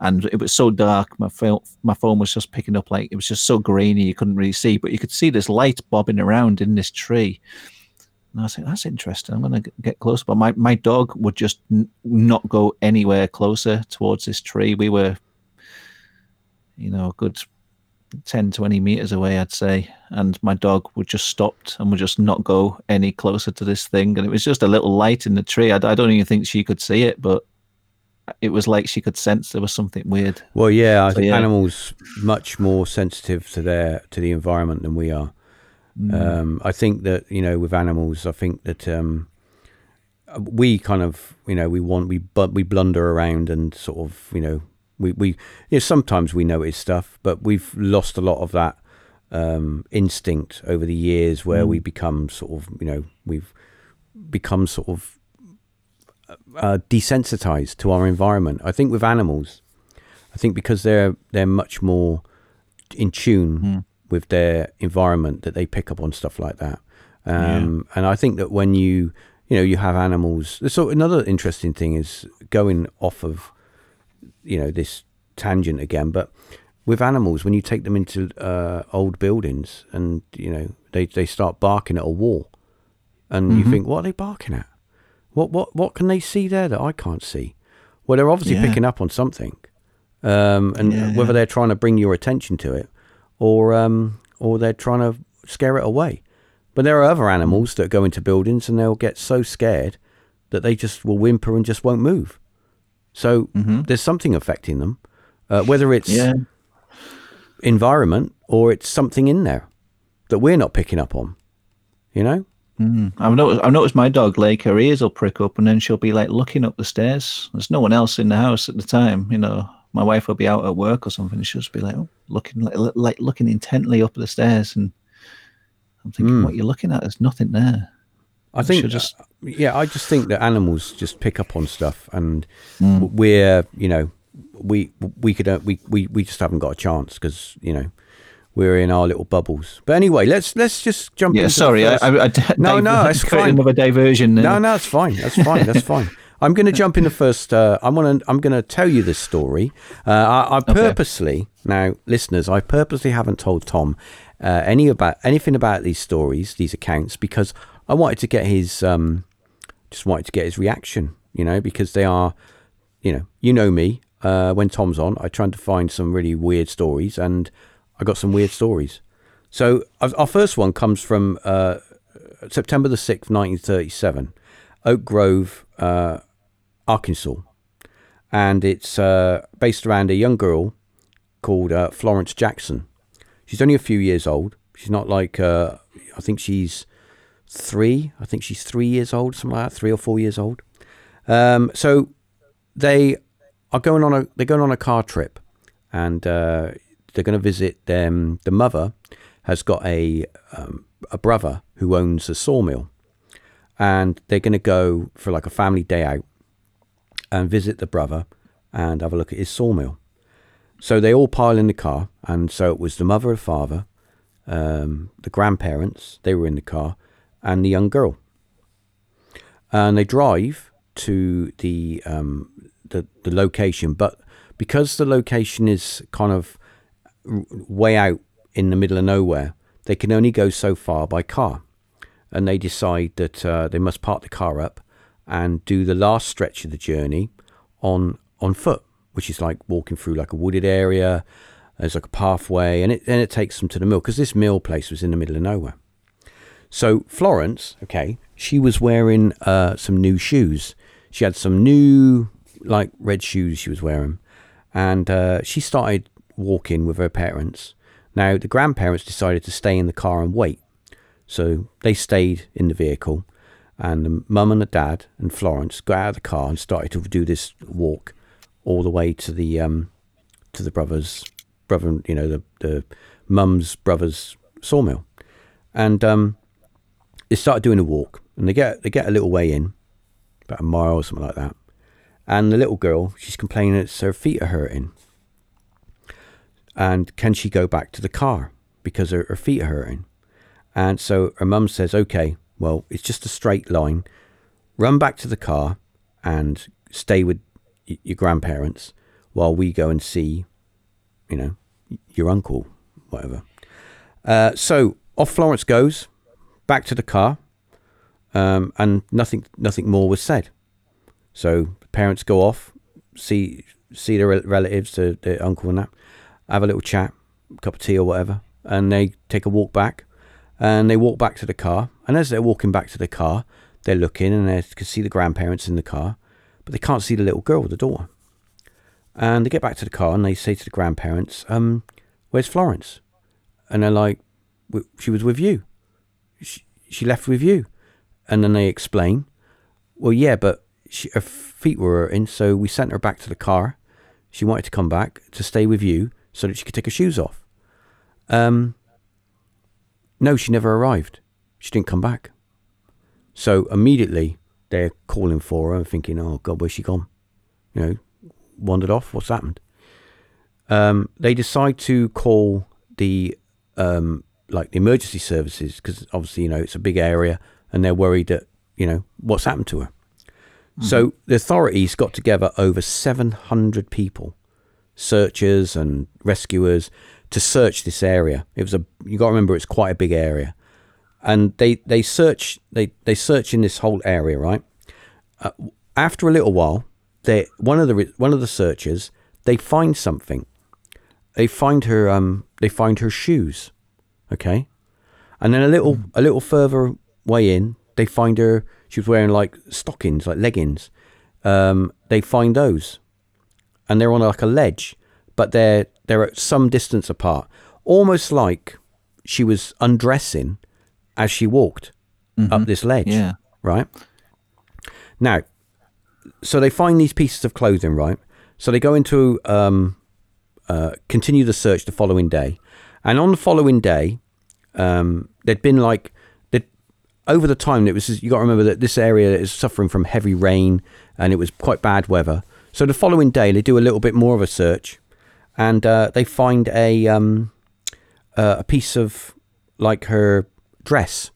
and it was so dark. My phone my phone was just picking up like it was just so grainy you couldn't really see, but you could see this light bobbing around in this tree. And I was like, that's interesting. I'm going to get closer. But my, my dog would just n- not go anywhere closer towards this tree. We were, you know, a good 10, 20 meters away, I'd say. And my dog would just stopped and would just not go any closer to this thing. And it was just a little light in the tree. I, I don't even think she could see it, but it was like she could sense there was something weird. Well, yeah, I So, think yeah. animals much more sensitive to their to the environment than we are. Mm. Um, I think that you know, with animals, I think that um, we kind of you know we want we but we blunder around and sort of you know we we you know, sometimes we notice stuff, but we've lost a lot of that um, instinct over the years where we become sort of, you know, we've become sort of uh, desensitized to our environment. I think with animals, I think because they're they're much more in tune with their environment that they pick up on stuff like that. Um, And I think that when you you know you have animals, so another interesting thing is going off of you know this tangent again, but with animals, when you take them into uh, old buildings and you know they they start barking at a wall, and you think, what are they barking at? What what what can they see there that I can't see? Well, they're obviously Yeah. picking up on something, um, and Yeah, whether yeah. they're trying to bring your attention to it, or um, or they're trying to scare it away. But there are other animals that go into buildings and they'll get so scared that they just will whimper and just won't move. So there's something affecting them, uh, whether it's Yeah. environment or it's something in there that we're not picking up on. You know? Mm. I've noticed. I've noticed my dog like Her ears will prick up, and then she'll be like looking up the stairs. There's no one else in the house at the time. You know, my wife will be out at work or something. and She'll just be like oh, looking, like, like looking intently up the stairs, and I'm thinking, what you're looking at? There's nothing there. I think should just- yeah, I just think that animals just pick up on stuff, and we're you know we we could uh, we we we just haven't got a chance because you know we're in our little bubbles. But anyway, let's let's just jump. Yeah, sorry. I, I, I No, no, it's created fine. Another diversion. No, no, it's fine. That's fine. That's fine. I'm going to jump in the first. Uh, I'm going to. I'm going to tell you this story. Uh, I, I purposely now, listeners, I purposely haven't told Tom uh, any about anything about these stories, these accounts, because I wanted to get his. Um, just wanted to get his reaction. You know, because they are. You know, you know me. Uh, when Tom's on, I try to find some really weird stories, and I got some weird stories. So our first one comes from uh, September the 6th, 1937, Oak Grove, uh, Arkansas. And it's uh, based around a young girl called uh, Florence Jackson. She's only a few years old. She's not like, uh, I think she's three. I think she's three years old, something like that, three or four years old. Um, so they are going on a they're going on a car trip, and uh, they're going to visit them. The mother has got a um, a brother who owns a sawmill, and they're going to go for like a family day out and visit the brother and have a look at his sawmill. So they all pile in the car, and so it was the mother and father, um, the grandparents. They were in the car, and the young girl. And they drive to the um, the the location, but because the location is kind of way out in the middle of nowhere, they can only go so far by car. And they decide that uh, they must park the car up and do the last stretch of the journey on on foot, which is like walking through like a wooded area. There's like a pathway, and it and it takes them to the mill because this mill place was in the middle of nowhere. So Florence, okay, she was wearing uh, some new shoes. She had some new like red shoes she was wearing, and uh, she started walking with her parents. Now the grandparents decided to stay in the car and wait, so they stayed in the vehicle, and the mum and the dad and Florence got out of the car and started to do this walk all the way to the um, to the brothers brother you know the the mum's brother's sawmill, and um, they start doing a walk and they get they get a little way in, about a mile or something like that. And the little girl, she's complaining that her feet are hurting. And can she go back to the car because her, her feet are hurting? And so her mum says, "Okay, well, it's just a straight line. Run back to the car and stay with your grandparents while we go and see, you know, your uncle, whatever." Uh, so off Florence goes back to the car, um, and nothing nothing more was said. So parents go off, see see their relatives, their, their uncle and that, have a little chat, cup of tea or whatever, and they take a walk back, and they walk back to the car. And as they're walking back to the car, they're looking and they can see the grandparents in the car, but they can't see the little girl, at the daughter. And they get back to the car and they say to the grandparents, um, "Where's Florence?" And they're like, "She was with you. She, left with you." And then they explain, "Well, yeah, but she, her feet were hurting, so we sent her back to the car. She wanted to come back to stay with you so that she could take her shoes off." Um, no, she never arrived. She didn't come back. So immediately they're calling for her and thinking, oh, God, where's she gone? You know, wandered off. What's happened? Um, they decide to call the um, like the emergency services because obviously you know it's a big area and they're worried that you know what's happened to her. So the authorities got together over 700 people, searchers and rescuers, to search this area. It was a you got to remember it's quite a big area, and they they search they they search in this whole area right. Uh, after a little while, they one of the one of the searchers they find something. They find her um they find her shoes, okay, and then a little a little further way in they find her she was wearing like stockings like leggings. Um, they find those, and they're on like a ledge, but they're they're at some distance apart, almost like she was undressing as she walked up this ledge. Yeah. Right. Now, so they find these pieces of clothing, right? So they go into um, uh, continue the search the following day, and on the following day, um, there'd been like over the time. It was you got to remember that this area is suffering from heavy rain, and it was quite bad weather. So the following day, they do a little bit more of a search, and uh, they find a um, uh, a piece of like her dress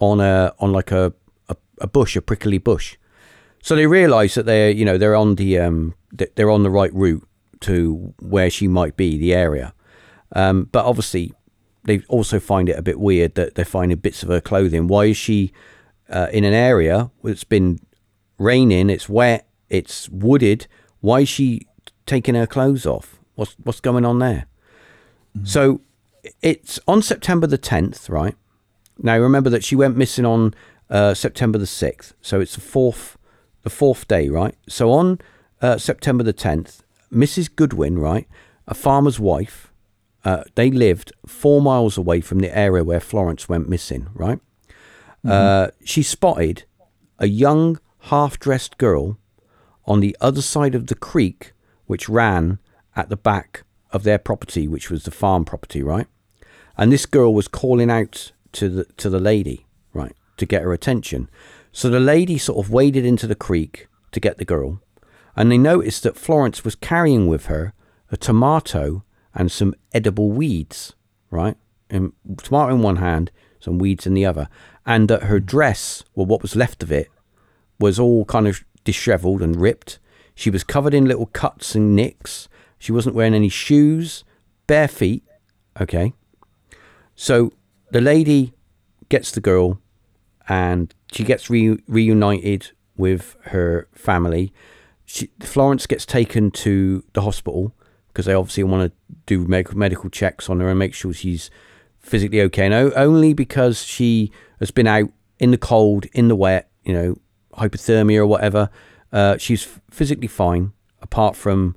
on a on like a, a, a bush, a prickly bush. So they realise that they're you know they're on the um they're on the right route to where she might be, the area. Um, but obviously, they also find it a bit weird that they're finding bits of her clothing. Why is she uh, in an area that's been raining? It's wet. It's wooded. Why is she taking her clothes off? What's what's going on there? So it's on September the tenth, right? Now remember that she went missing on uh, September the sixth, so it's the fourth, the fourth day, right? So on uh, September the tenth, Mrs. Goodwin, right, a farmer's wife, uh, they lived four miles away from the area where Florence went missing, right? Uh, she spotted a young, half-dressed girl on the other side of the creek, which ran at the back of their property, which was the farm property, right? And this girl was calling out to the to the lady, right, to get her attention. So the lady sort of waded into the creek to get the girl, and they noticed that Florence was carrying with her a tomato and some edible weeds, right? And tomato in one hand, some weeds in the other, and that her dress, or what was left of it, was all kind of disheveled and ripped. She was covered in little cuts and nicks. She wasn't wearing any shoes, bare feet. Okay. So the lady gets the girl and she gets re- reunited with her family. She, Florence gets taken to the hospital because they obviously want to do med- medical checks on her and make sure she's physically okay. And o- only because she has been out in the cold, in the wet, you know, hypothermia or whatever, uh, she's physically fine apart from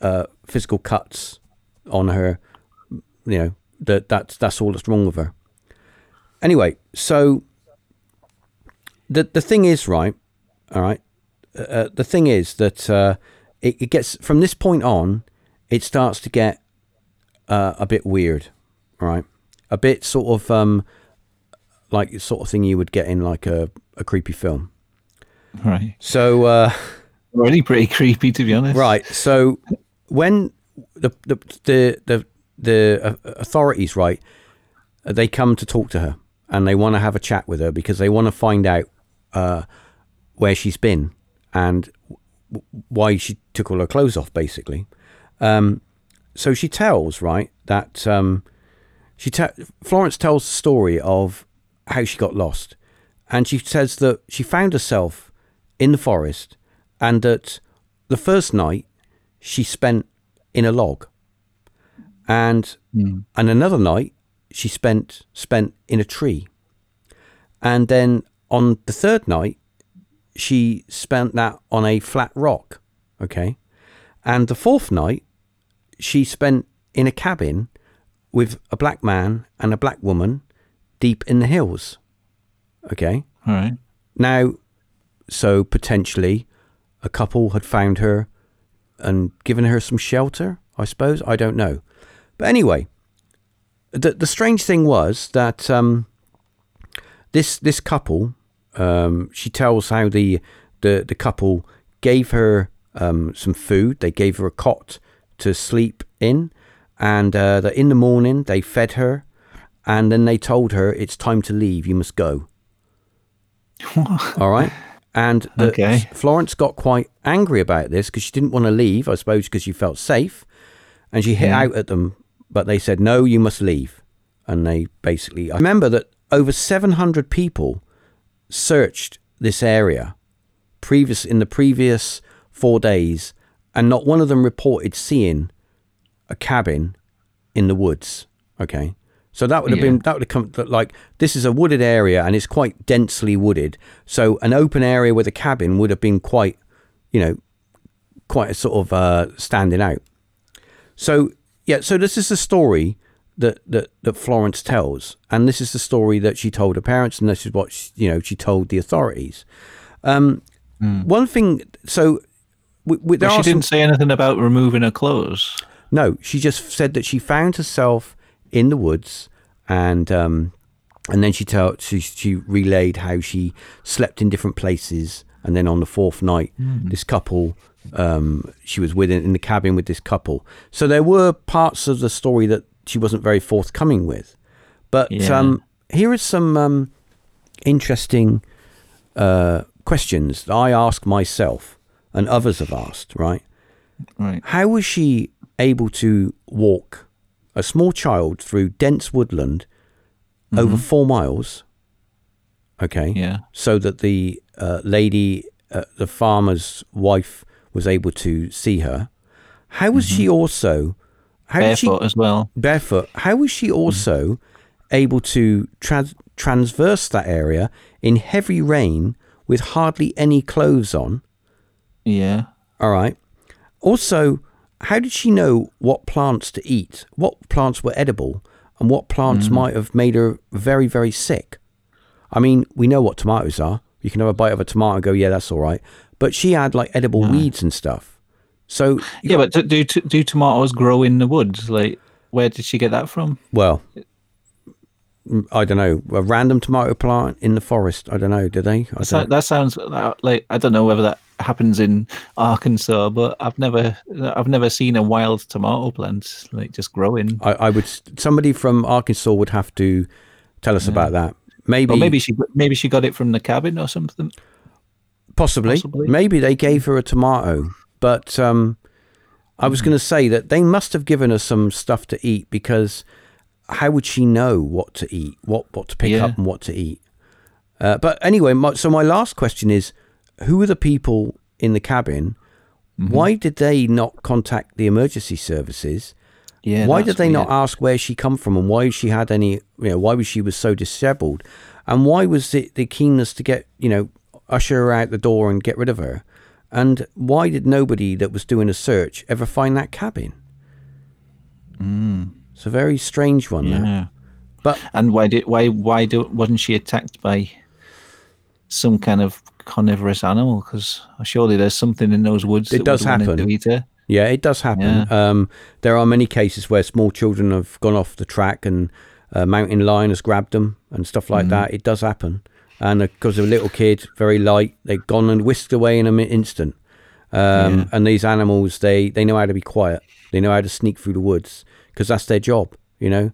uh, physical cuts on her. You know that that's that's all that's wrong with her. Anyway, so the the thing is right, all right. Uh, the thing is that uh, it, it gets from this point on, it starts to get uh, a bit weird, right? A bit sort of um, like the sort of thing you would get in like a, a creepy film. Right. So. Uh, Already pretty creepy, to be honest. Right. So when the the the the, the uh, authorities, right, they come to talk to her and they want to have a chat with her because they want to find out uh, where she's been and why she took all her clothes off, basically. Um, so she tells, right, that um, she te- Florence tells the story of how she got lost, and she says that she found herself in the forest, and that the first night she spent in a log, and and another night she spent spent in a tree, and then on the third night she spent that on a flat rock, okay, and the fourth night she spent in a cabin with a black man and a black woman deep in the hills. Okay. All right. Now, so potentially a couple had found her and given her some shelter, I suppose. I don't know. But anyway, the the strange thing was that um, this this couple, um, she tells how the the the couple gave her um, some food. They gave her a cot to sleep in, and uh, that in the morning they fed her, and then they told her it's time to leave. You must go. All right. And Okay. Florence got quite angry about this because she didn't want to leave, I suppose, because she felt safe. And she hit out at them, but they said, no, you must leave. And they basically, I remember that over 700 people searched this area previous in the previous four days, and not one of them reported seeing a cabin in the woods. Okay. So that would have Yeah. been that would have come like this is a wooded area and it's quite densely wooded. So an open area with a cabin would have been quite, you know, quite a sort of uh, standing out. So yeah, so this is the story that, that that Florence tells, and this is the story that she told her parents, and this is what she, you know she told the authorities. Um, One thing, so we, we, there But she didn't say anything about removing her clothes. no, she just said that she found herself in the woods, and um, and then she told she she relayed how she slept in different places, and then on the fourth night, this couple, um, she was with in the cabin with this couple. So there were parts of the story that she wasn't very forthcoming with, but Yeah. um, here is some um, interesting uh, questions that I ask myself and others have asked. Right. Right. How was she able to walk a small child through dense woodland over four miles? Okay. Yeah. So that the uh, lady, uh, the farmer's wife, was able to see her. How was she also? How did she Barefoot as well. barefoot? How was she also able to trans- transverse that area in heavy rain with hardly any clothes on? Yeah. All right. Also, how did she know what plants to eat, what plants were edible, and what plants might have made her very, very sick? I mean, we know what tomatoes are. You can have a bite of a tomato and go, yeah, that's all right. But she had like edible weeds and stuff. So, Yeah, but do, do do tomatoes grow in the woods? Like, where did she get that from? well, mm, I don't know, a random tomato plant in the forest. I don't know. Did they? I So, that sounds uh, like I don't know whether that happens in Arkansas, but I've never I've never seen a wild tomato plant like just growing. I, I would. Somebody from Arkansas would have to tell us about that. Maybe, Or maybe she maybe she got it from the cabin or something. Possibly. Possibly. Maybe they gave her a tomato. But um, I was going to say that they must have given her some stuff to eat because how would she know what to eat, what, what to pick Yeah. up and what to eat? Uh, but anyway, my, so my last question is who are the people in the cabin? Mm-hmm. Why did they not contact the emergency services? Yeah. why did they not ask where she come from and why she had any you know why was she was so disabled and why was it the keenness to get you know usher her out the door and get rid of her and why did nobody that was doing a search ever find that cabin it's a very strange one. Yeah. but And why did why why do wasn't she attacked by some kind of carnivorous animal? Because surely there's something in those woods. It does happen. To eat her. Yeah, it does happen. Um, there are many cases where small children have gone off the track and a mountain lion has grabbed them and stuff like that. It does happen. And because of a little kid, very light, they've gone and whisked away in an instant. Um, And these animals, they, they know how to be quiet. They know how to sneak through the woods because that's their job, you know.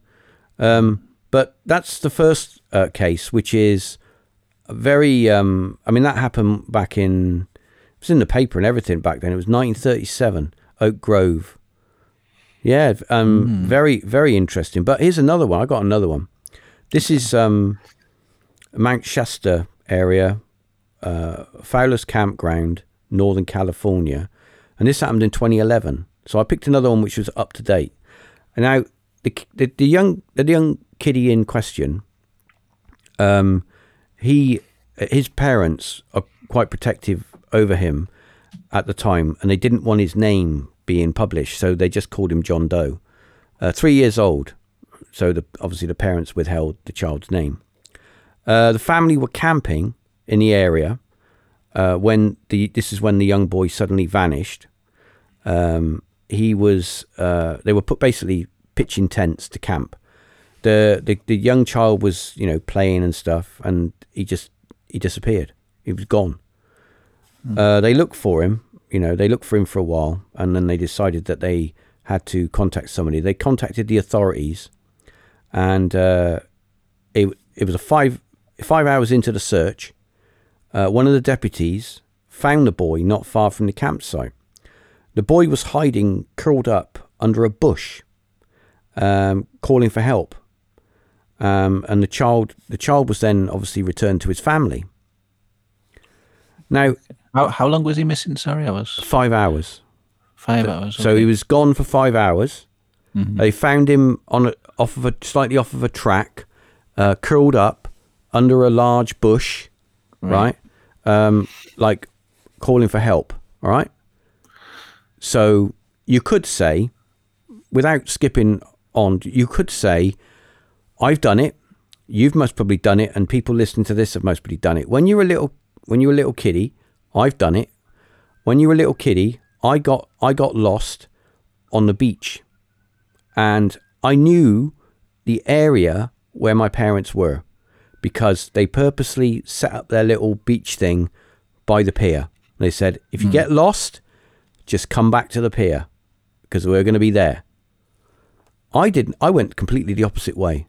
Um, but that's the first uh, case, which is very. Um, I mean, that happened back in. It was in the paper and everything back then. It was 1937, Oak Grove. Yeah, um, very very interesting. But here's another one. I got another one. This is um, Mount Shasta area, uh, Fowler's Campground, Northern California, and this happened in 2011. So I picked another one which was up to date. And now the the, the young the young kiddie in question, um, he his parents are quite protective over him at the time, and they didn't want his name being published, so they just called him John Doe. Uh, three years old, so the, obviously the parents withheld the child's name. Uh, the family were camping in the area uh, when the this is when the young boy suddenly vanished. Um, he was uh, they were put basically pitching tents to camp. The, the the young child was you know playing and stuff, and he just he disappeared. He was gone. Uh, they looked for him. You know, they looked for him for a while, and then they decided that they had to contact somebody. They contacted the authorities, and uh, it it was a five five hours into the search. Uh, one of the deputies found the boy not far from the campsite. The boy was hiding, curled up under a bush, um, calling for help. Um, and the child, the child was then obviously returned to his family. Now, How, how long was he missing? Sorry, I was five hours. five hours. So he was gone for five hours. Mhm. They found him on a, off of a slightly off of a track, uh, curled up under a large bush, right? Um, like calling for help. All right. So you could say, without skipping on, you could say, "I've done it. You've most probably done it, and people listening to this have most probably done it. When you're a little, when you're a little kiddie, I've done it. When you were a little kiddie, I got I got lost on the beach, and I knew the area where my parents were because they purposely set up their little beach thing by the pier. And They said, if you hmm. get lost, just come back to the pier because we're going to be there. I didn't. I went completely the opposite way.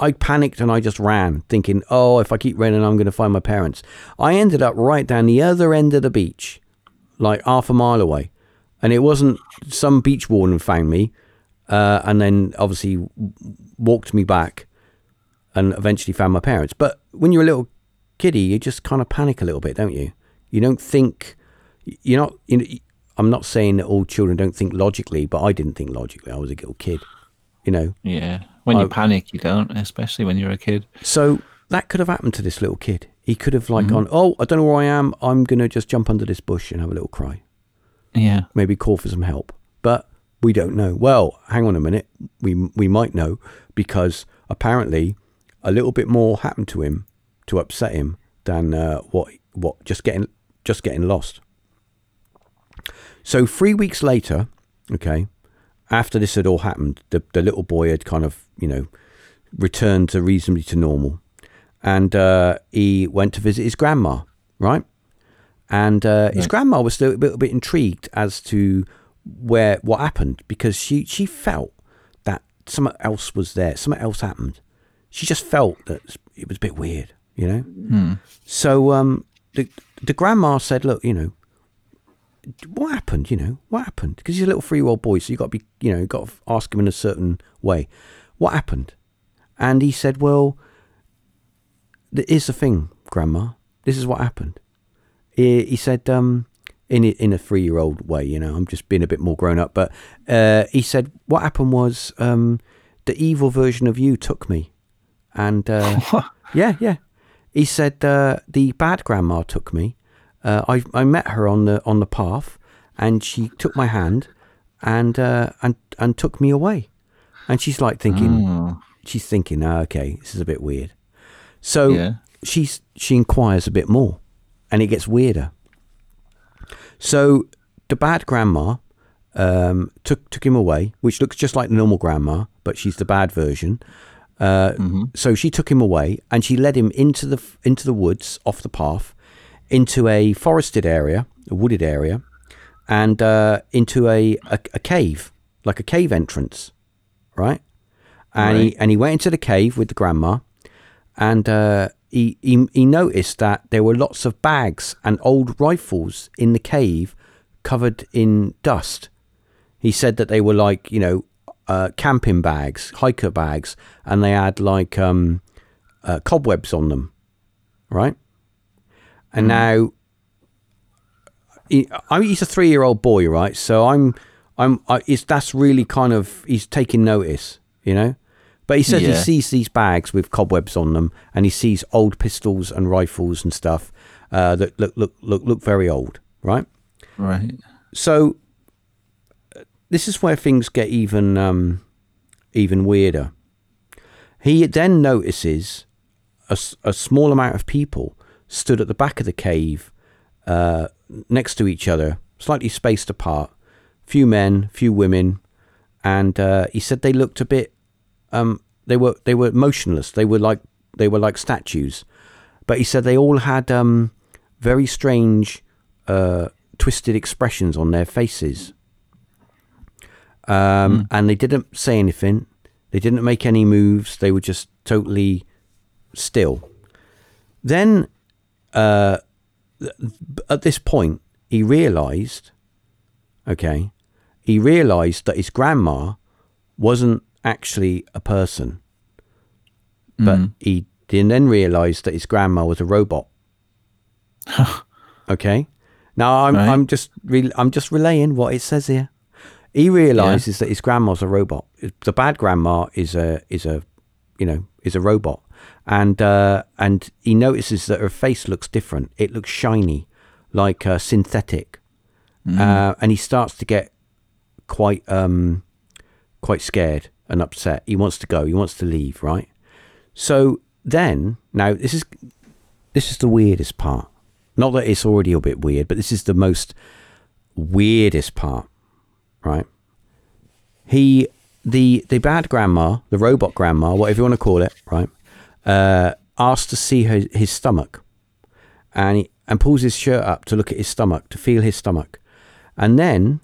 I panicked and I just ran, thinking, oh, if I keep running, I'm going to find my parents. I ended up right down the other end of the beach, like half a mile away. And it wasn't some beach warden found me uh, and then obviously walked me back and eventually found my parents. But when you're a little kiddie, you just kind of panic a little bit, don't you? You don't think, you're not, you know, I'm not saying that all children don't think logically, but I didn't think logically. I was a little kid, you know. yeah, when you I- panic, you don't, especially when you're a kid. So that could have happened to this little kid. He could have like gone, oh, I don't know where I am. I'm gonna just jump under this bush and have a little cry. Yeah, Maybe call for some help. But we don't know. Well, hang on a minute. We we might know because apparently a little bit more happened to him to upset him than uh, what what just getting just getting lost. So three weeks later, okay, after this had all happened, the the little boy had kind of you know returned to reasonably to normal, and uh, he went to visit his grandma, right? And uh, his grandma was still a little bit intrigued as to where what happened because she she felt that something else was there, something else happened. She just felt that it was a bit weird, you know. Hmm. So um, the the grandma said, "Look, you know, what happened? You know, what happened? Because he's a little three-year-old boy, so you got to be, you know, you got to ask him in a certain way. What happened?" And he said, "Well, here's the thing, Grandma. This is what happened." He, he said, um, in a- in a three-year-old way, you know, I'm just being a bit more grown up, but uh, he said, "What happened was um, the evil version of you took me, and." Uh, yeah, yeah. He said uh, the bad grandma took me. Uh, I I met her on the on the path, and she took my hand, and uh, and and took me away. And she's like thinking, Oh, she's thinking, ah, okay, this is a bit weird. So yeah. she's she inquires a bit more, and it gets weirder. So the bad grandma um, took took him away, which looks just like the normal grandma, but she's the bad version. Uh, So she took him away, and she led him into the into the woods off the path, into a forested area, a wooded area, and uh, into a, a a cave, like a cave entrance, right? And he and he went into the cave with the grandma, and uh, he, he he noticed that there were lots of bags and old rifles in the cave, covered in dust. He said that they were like you know uh, camping bags, hiker bags, and they had like um, uh, cobwebs on them, right? And now I mean, he's a three-year-old boy, right? So I'm, I'm, I, it's, that's really kind of he's taking notice, you know. But he says he sees these bags with cobwebs on them, and he sees old pistols and rifles and stuff uh, that look look look look very old, right? Right. So uh, this is where things get even um, even weirder. He then notices a, a small amount of people stood at the back of the cave, uh, next to each other, slightly spaced apart. Few men, few women, and uh, he said they looked a bit. Um, they were they were motionless. They were like they were like statues. But he said they all had um, very strange, uh, twisted expressions on their faces. Um, And they didn't say anything. They didn't make any moves. They were just totally still. Then, uh, at this point, he realized, okay, he realized that his grandma wasn't actually a person, but he then realized that his grandma was a robot. okay, now I'm Right. I'm just re- I'm just relaying what it says here. He realizes that his grandma's a robot. The bad grandma is a is a you know is a robot, and uh, and he notices that her face looks different. It looks shiny, like uh, synthetic, uh, and he starts to get quite um quite scared and upset. He wants to go. He wants to leave. Right. So then now this is this is the weirdest part. Not that it's already a bit weird, but this is the most weirdest part. Right. He the the bad grandma, the robot grandma, whatever you want to call it, right, uh, asks to see her, his stomach, and he, and pulls his shirt up to look at his stomach to feel his stomach, and then,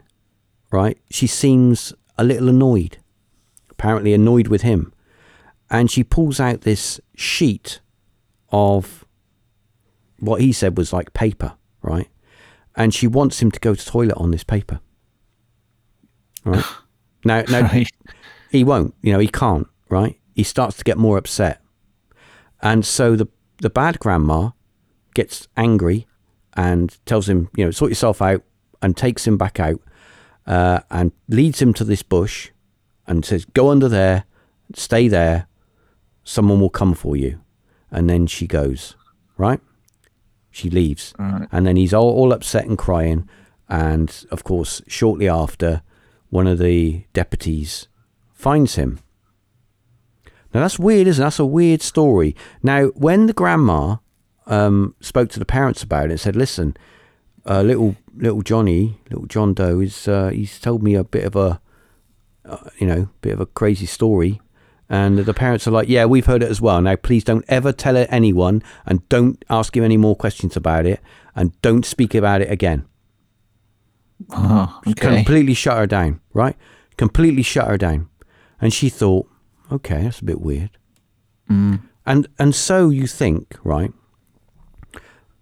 right, she seems a little annoyed, apparently annoyed with him, and she pulls out this sheet of what he said was like paper, right, and she wants him to go to the toilet on this paper. Right. Now, now Right. he won't. You know, he can't. Right? He starts to get more upset, and so the the bad grandma gets angry and tells him, you know, sort yourself out, and takes him back out, uh, and leads him to this bush, and says, "Go under there, stay there. Someone will come for you." And then she goes. Right? She leaves, Right. and then he's all, all upset and crying. And of course, shortly after, one of the deputies finds him. Now that's weird, isn't it? That's a weird story. Now, when the grandma um, spoke to the parents about it, and said, "Listen, uh, little little Johnny, little John Doe, is uh, he's told me a bit of a, uh, you know, bit of a crazy story." And the parents are like, "Yeah, we've heard it as well. Now, please don't ever tell it anyone, and don't ask him any more questions about it, and don't speak about it again." Oh, okay. completely shut her down, right? Completely shut her down. And she thought, okay, that's a bit weird. Mm. And and so you think, right?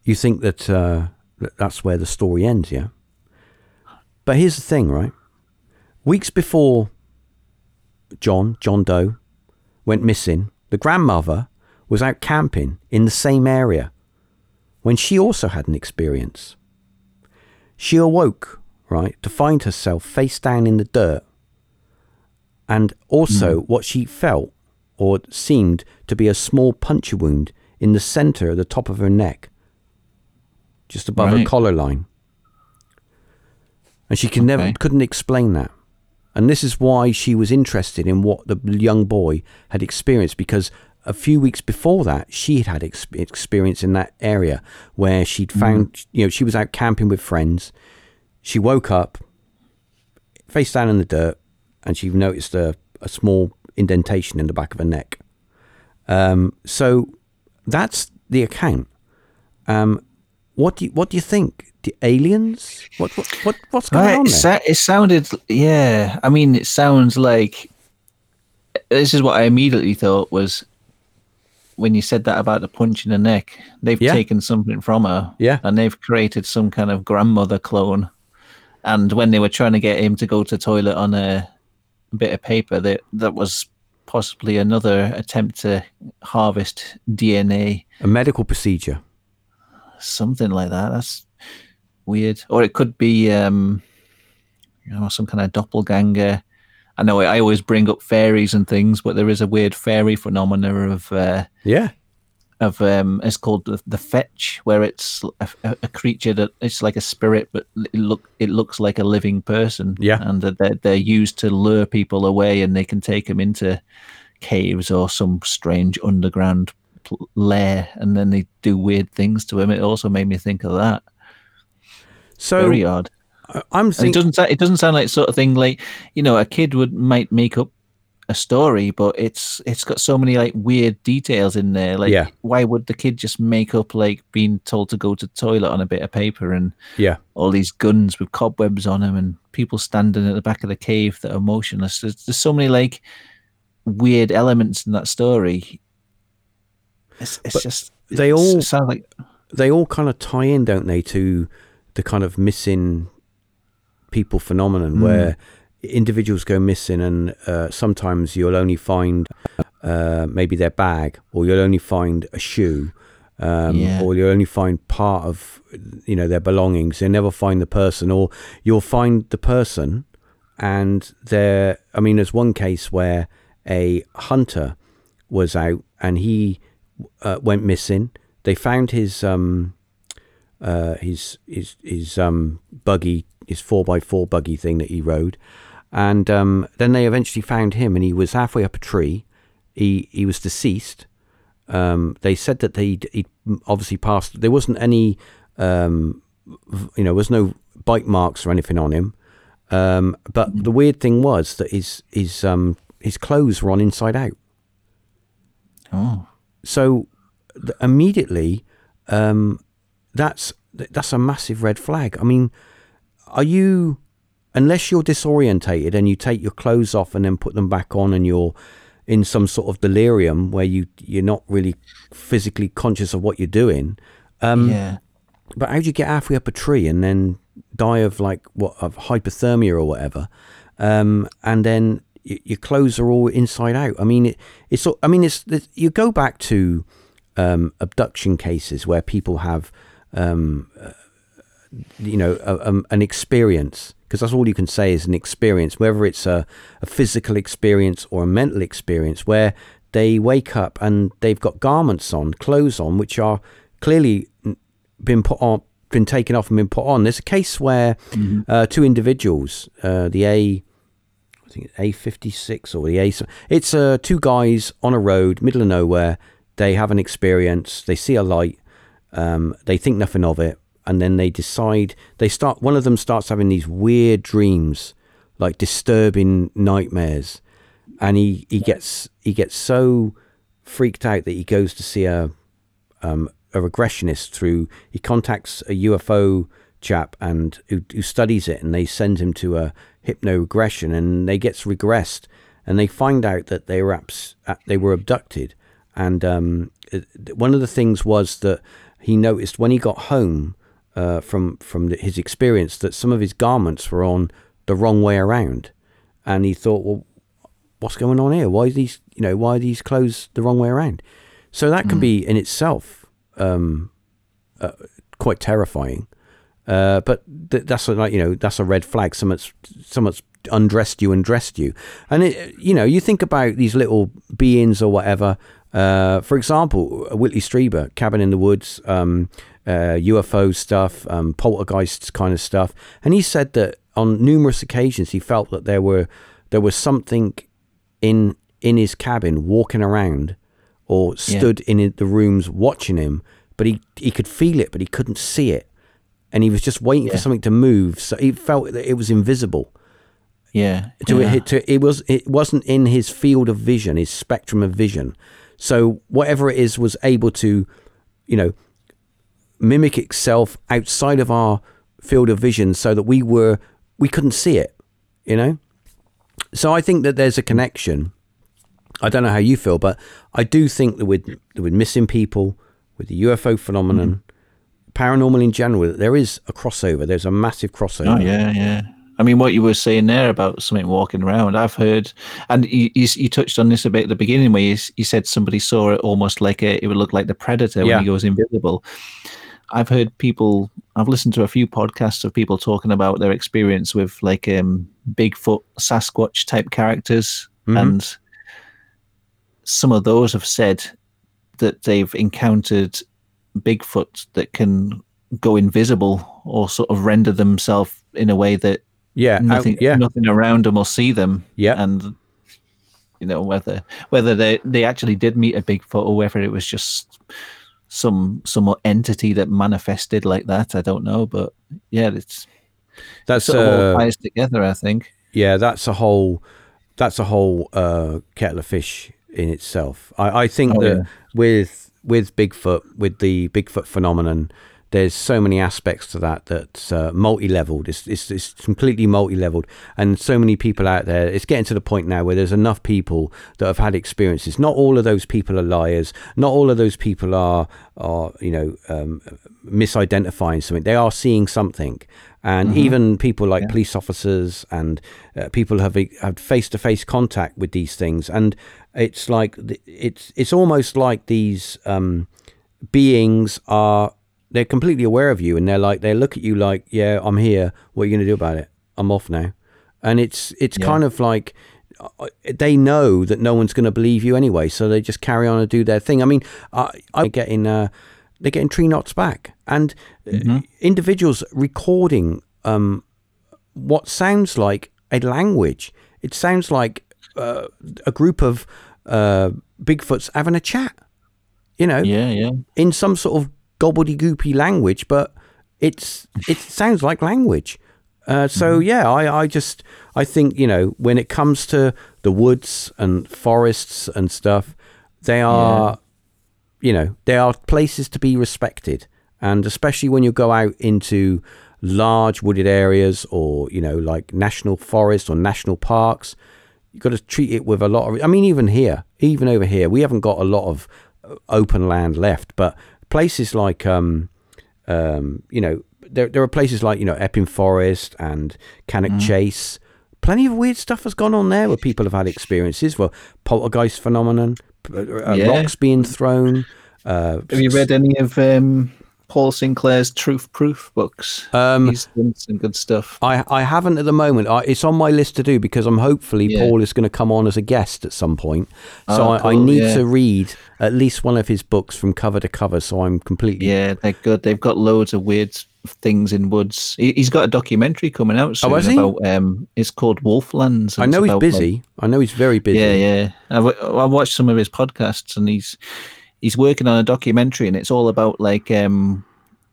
You think that, uh, that that's where the story ends, yeah? But here's the thing, right? Weeks before John, John Doe, went missing, the grandmother was out camping in the same area when she also had an experience. She awoke, right, to find herself face down in the dirt. And also, hmm. what she felt or seemed to be a small puncture wound in the center of the top of her neck, just above her collar line. And she could never Okay. couldn't explain that. And this is why she was interested in what the young boy had experienced because a few weeks before that, she had had ex- experience in that area where she'd hmm. found, you know, she was out camping with friends. She woke up, face down in the dirt, and she noticed a, a small indentation in the back of her neck. Um, so that's the account. Um, what do you, what do you think? The aliens? What what, what what's going Right, on it, there? it sounded, yeah. I mean, it sounds like this is what I immediately thought was when you said that about the punch in the neck. They've Yeah. taken something from her, Yeah. and they've created some kind of grandmother clone. And when they were trying to get him to go to the toilet on a bit of paper, that that was possibly another attempt to harvest DNA, A medical procedure. something like that. That's weird. Or it could be, um, you know, some kind of doppelganger. I know I always bring up fairies and things, but there is a weird fairy phenomena of uh, Yeah. Of um, it's called the, the fetch, where it's a, a- creature that it's like a spirit, but it look it looks like a living person. Yeah. and that they're they're used to lure people away, and they can take them into caves or some strange underground lair, and then they do weird things to him. It also made me think of that. So Very odd. I'm And it doesn't. It doesn't sound like sort of thing like you know a kid would might make up a story, but it's it's got so many like weird details in there. Like, Yeah. why would the kid just make up like being told to go to the toilet on a bit of paper and Yeah. all these guns with cobwebs on them and people standing at the back of the cave that are motionless? There's, there's so many like weird elements in that story. It's it's just they it's- all- it sounds like they all kind of tie in, don't they, to the kind of missing people phenomenon hmm. where individuals go missing, and uh, sometimes you'll only find uh, maybe their bag, or you'll only find a shoe, um, Yeah. or you'll only find part of you know their belongings. You'll never find the person, or you'll find the person, and they're. I mean, there's one case where a hunter was out and he uh, went missing. They found his um, uh, his his his um, buggy, his four x four buggy thing that he rode, and um, then they eventually found him, and he was halfway up a tree. He he was deceased. Um, they said that they he obviously passed. There wasn't any, um, you know, there was no bite marks or anything on him. Um, but the weird thing was that his his um, his clothes were on inside out. oh So th- immediately, um, that's that's a massive red flag. I mean, are you unless you're disorientated and you take your clothes off and then put them back on and you're in some sort of delirium where you you're not really physically conscious of what you're doing. Um, yeah. But how do you get halfway up a tree and then die of like what of hypothermia or whatever, um, and then y- your clothes are all inside out? I mean, it, it's I mean it's, it's you go back to um, abduction cases where people have um, uh, you know a, um, an experience because that's all you can say is an experience whether it's a, a physical experience or a mental experience where they wake up and they've got garments on clothes on which are clearly been put on been taken off and been put on there's a case where uh, two individuals uh, the a I think it's A56 or the A. It's uh, two guys on a road, middle of nowhere. They have an experience. They see a light. Um, they think nothing of it, and then they decide. They start. One of them starts having these weird dreams, like disturbing nightmares, and he he gets he gets so freaked out that he goes to see a um, a regressionist through he contacts a UFO chap and who, who studies it and they send him to a hypno regression and they gets regressed and they find out that they were abs- uh, they were abducted and um, one of the things was that he noticed when he got home uh, from from the, his experience that some of his garments were on the wrong way around and he thought well what's going on here why are these you know why are these clothes the wrong way around so that can be in itself um, uh, quite terrifying. Uh, but th- that's a, like you know that's a red flag. Someone's someone's undressed you and dressed you, and it, you know you think about these little beings or whatever. Uh, for example, Whitley Strieber, Cabin in the Woods, um, uh, UFO stuff, um, poltergeists kind of stuff, and he said that on numerous occasions he felt that there were there was something in in his cabin walking around or stood in the rooms watching him, but he he could feel it, but he couldn't see it, and he was just waiting for something to move. So he felt that it was invisible. Yeah. To, yeah. it, to it was it wasn't in his field of vision, his spectrum of vision. So whatever it is was able to, you know, mimic itself outside of our field of vision, so that we were we couldn't see it. You know. So I think that there's a connection. I don't know how you feel, but I do think that with with missing people, with the UFO phenomenon, mm. paranormal in general, there is a crossover. There's a massive crossover. Oh yeah, yeah. I mean, what you were saying there about something walking around, I've heard, and you, you, you touched on this a bit at the beginning, where you, you said somebody saw it almost like a, it would look like the predator Yeah. when he goes invisible. I've heard people, I've listened to a few podcasts of people talking about their experience with like um, Bigfoot, Sasquatch type characters, Mhm. and some of those have said that they've encountered Bigfoot that can go invisible or sort of render themselves in a way that Yeah, nothing yeah, nothing around them will see them. Yeah. And you know, whether whether they, they actually did meet a Bigfoot or whether it was just some some entity that manifested like that, I don't know. But yeah, it's that's of all uh, ties together, I think. yeah, that's a whole that's a whole uh, kettle of fish in itself. I, I think Oh, that yeah. with with Bigfoot, with the Bigfoot phenomenon, there's so many aspects to that that's uh, multi-leveled. It's, it's it's completely multi-leveled, and so many people out there. It's getting to the point now where there's enough people that have had experiences. Not all of those people are liars. Not all of those people are are you know um, misidentifying something. They are seeing something, and even people like Yeah. police officers and uh, people have had face-to-face contact with these things, and it's like it's it's almost like these um, beings are they're completely aware of you, and they're like they look at you like, yeah, I'm here. What are you going to do about it? I'm off now, and it's it's Yeah. kind of like uh, they know that no one's going to believe you anyway, so they just carry on and do their thing. I mean, I, I'm getting uh, they're getting tree knocks back, and uh, individuals recording um, what sounds like a language. It sounds like uh, a group of uh, Bigfoots having a chat. You know, Yeah, yeah. in some sort of gobbledygoopy language, but it's it sounds like language. Uh, so yeah, I, I just I think you know when it comes to the woods and forests and stuff, they are you know they are places to be respected, and especially when you go out into large wooded areas or you know like national forests or national parks, you've got to treat it with a lot of. I mean, even here, even over here, we haven't got a lot of open land left, but places like um, um, you know, there there are places like you know Epping Forest and Cannock Mm. Chase. Plenty of weird stuff has gone on there where people have had experiences. Well, poltergeist phenomenon, uh, uh, Yeah. rocks being thrown. Uh, Have you read any of um, Paul Sinclair's Truth Proof books? Um, He's done some good stuff. I, I haven't at the moment. I, it's on my list to do because I'm hopefully Yeah. Paul is going to come on as a guest at some point. So Oh, I, I need yeah. to read at least one of his books from cover to cover. So I'm completely. Yeah, they're good. They've got loads of weird things in woods. He, he's got a documentary coming out soon Oh, has he? about. Um, it's called Wolflands. I know he's busy. I know he's very busy. yeah, yeah. I, I watched some of his podcasts, and he's he's working on a documentary, and it's all about like um,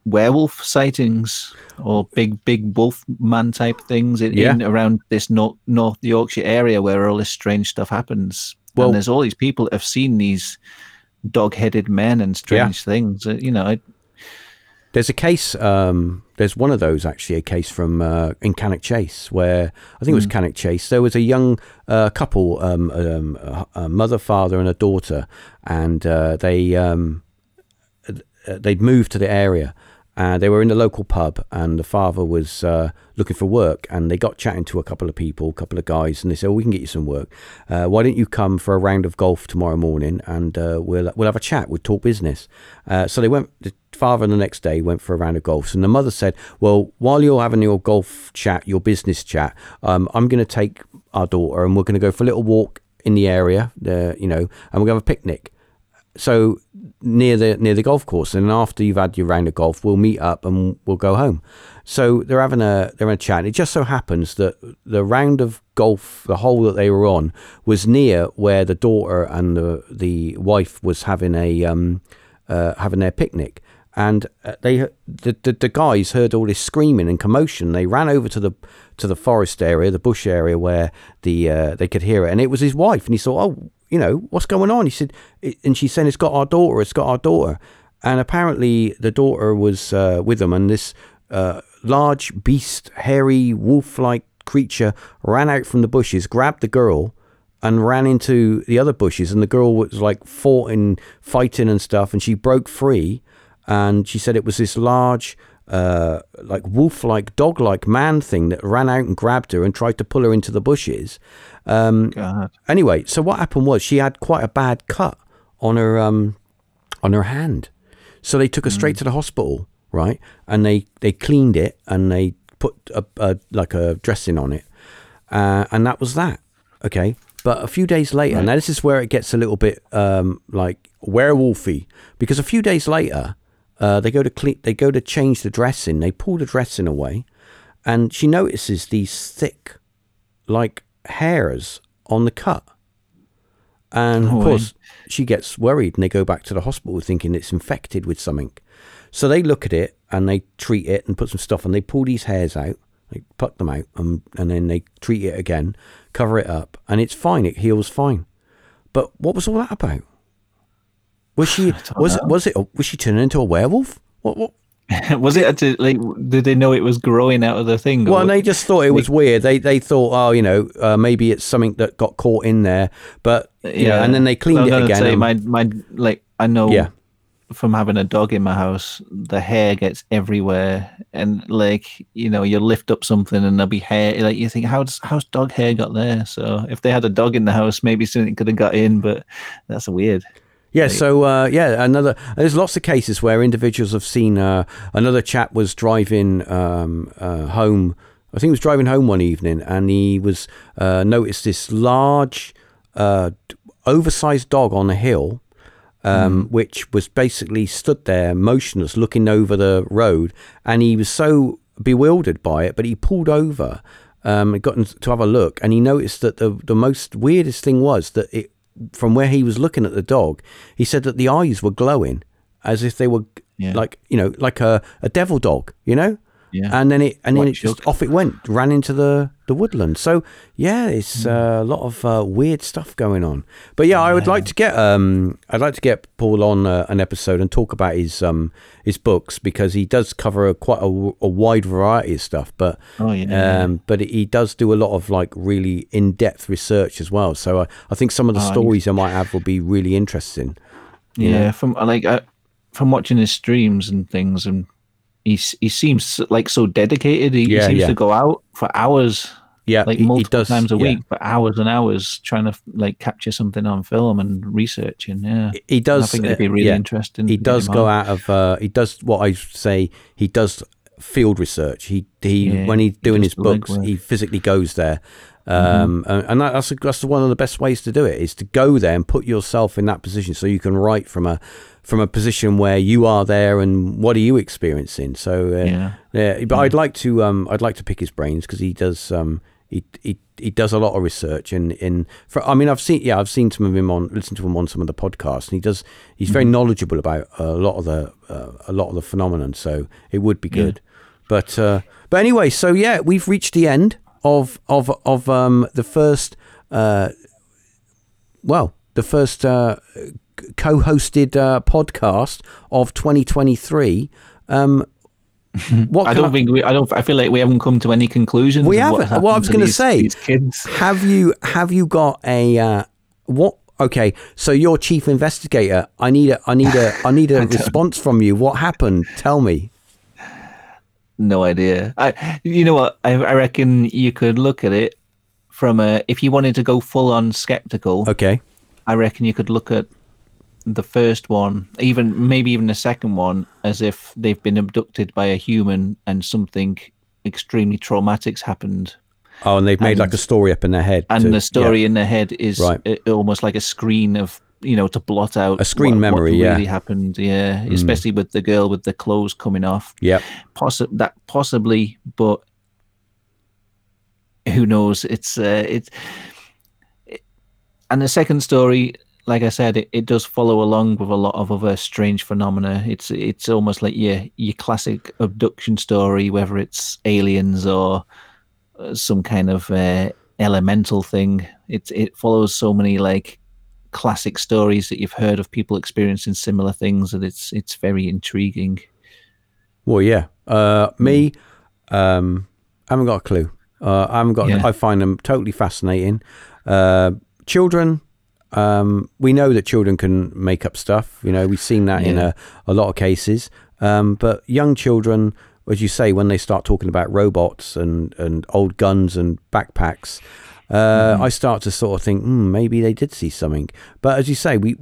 werewolf sightings or big big wolf man type things in, Yeah. in around this North North Yorkshire area where all this strange stuff happens. Well- and there's all these people that have seen these dog-headed men and strange things. Uh, You know, There's a case. Um, there's one of those actually, a case from uh, in Cannock Chase, where I think it was Cannock Chase. There was a young uh, couple, um, um, a, a mother, father, and a daughter, and uh, they um, uh, they'd moved to the area. Uh, they were in the local pub, and the father was uh, looking for work. And they got chatting to a couple of people, a couple of guys, and they said, oh, "We can get you some work. Uh, why don't you come for a round of golf tomorrow morning, and uh, we'll we'll have a chat. We'll talk business." Uh, so they went. The father the next day went for a round of golf, and the mother said, "Well, while you're having your golf chat, your business chat, um, I'm going to take our daughter, and we're going to go for a little walk in the area, you know, and we're going to have a picnic." so near the near the golf course and after you've had your round of golf we'll meet up and we'll go home so they're having a they're having a chat it just so happens that the round of golf the hole that they were on was near where the daughter and the the wife was having a um uh, having their picnic and uh, they the, the the guys heard all this screaming and commotion. They ran over to the to the forest area the bush area where the uh, they could hear it. And it was his wife. And he thought oh you know what's going on? He said and she said it's got our daughter. It's got our daughter. And apparently the daughter was uh, with them. And this uh, large beast hairy wolf-like creature ran out from the bushes grabbed the girl and ran into the other bushes. And the girl was like fought and fighting and stuff. And she broke free and she said it was this large uh, like wolf-like dog-like man thing that ran out and grabbed her and tried to pull her into the bushes. Um, God, anyway so what happened was she had quite a bad cut on her um, on her hand. So they took her straight to the hospital right? And they they cleaned it and they put a, a like a dressing on it. Uh, and that was that okay? But a few days later now this is where it gets a little bit um, like werewolfy because a few days later uh, they go to clean they go to change the dressing they pull the dressing away and she notices these thick like hairs on the cut and of Oh, course she gets worried and they go back to the hospital thinking it's infected with something so they look at it and they treat it and put some stuff and they pull these hairs out They pluck them out and, and then they treat it again, cover it up, and it's fine. It heals fine. But what was all that about? Was she was it was it was she turning into a werewolf? What what? was it to, like? Did they know it was growing out of the thing? Well, they just thought it was weird. They they thought, oh, you know, uh, maybe it's something that got caught in there. But yeah, and then they cleaned it again. Say, my my like I know. Yeah. From having a dog in my house, the hair gets everywhere, and like you know, you lift up something and there'll be hair. Like you think, how's how's dog hair got there? So if they had a dog in the house, maybe something could have got in, but that's weird. Yeah, so uh, yeah, another. There's lots of cases where individuals have seen. Uh, another chap was driving um, uh, home. I think he was driving home one evening, and he was uh, noticed this large, uh, oversized dog on a hill, um, mm. which was basically stood there motionless, looking over the road, and he was so bewildered by it, but he pulled over. Um, got to have a look, and he noticed that the the most weirdest thing was that it from where he was looking at the dog, he said that the eyes were glowing as if they were yeah. like you know like a, a devil dog, you know. Yeah. And then it and White then it just off it went, ran into the the woodland. So yeah, it's mm. uh, a lot of uh, weird stuff going on. But yeah, yeah, I would like to get um I'd like to get Paul on uh, an episode and talk about his um his books because he does cover a, quite a, a, wide variety of stuff. But oh yeah, um, but he does do a lot of like really in depth research as well. So I, I think some of the oh, stories I might have will be really interesting. Yeah, know? from like uh, from watching his streams and things and he he seems like so dedicated. He, yeah, he seems yeah. to go out for hours. Yeah, like multiple does, times a week for hours and hours trying to like capture something on film and researching. Yeah, he does. I think it'd be really yeah. interesting. He does go out of. Uh, he does what I say. He does field research. He he when he's doing he his books, he physically goes there. Um, mm-hmm. and that's that's one of the best ways to do it is to go there and put yourself in that position so you can write from a from a position where you are there and what are you experiencing. So uh, yeah, yeah. But I'd like to um, I'd like to pick his brains because he does um, he, he he does a lot of research and in for I mean I've seen yeah I've seen some of him on listened to him on some of the podcasts and he does he's very mm-hmm. knowledgeable about a lot of the uh, a lot of the phenomenon so it would be good yeah. but uh, but anyway so yeah we've reached the end of of of um, the first uh, well the first uh, co-hosted uh, podcast of 2023. Um, what I don't I, think we. I don't. I feel like we haven't come to any conclusions. We haven't. What, what I was going to say, kids. Have you? Have you got a uh, what? Okay, so you're chief investigator. I need a. I need a. I need a response from you. What happened? Tell me. No idea. I. You know what? I, I reckon you could look at it from a. If you wanted to go full on skeptical. Okay. I reckon you could look at the first one, even maybe even the second one, as if they've been abducted by a human and something extremely traumatic's happened. Oh, and they've made and, like a story up in their head. And to, the story yeah. in their head is right. almost like a screen of you know to blot out a screen what, memory. What really yeah, happened. Yeah, mm. especially with the girl with the clothes coming off. Yeah, Possi- that possibly, but who knows? It's uh, it's. It, and the second story, like I said, it, it does follow along with a lot of other strange phenomena. It's it's almost like your your classic abduction story, whether it's aliens or uh, some kind of uh, elemental thing. It it follows so many like classic stories that you've heard of people experiencing similar things, and it's it's very intriguing. Well, yeah. Uh, me, um, I haven't got a clue. Uh, I haven't got. Yeah. I find them totally fascinating. Uh, children um, we know that children can make up stuff. You know, we've seen that yeah. in a, a lot of cases. Um, but young children, as you say, when they start talking about robots and, and old guns and backpacks, uh, mm. I start to sort of think, mm, maybe they did see something. But as you say, we,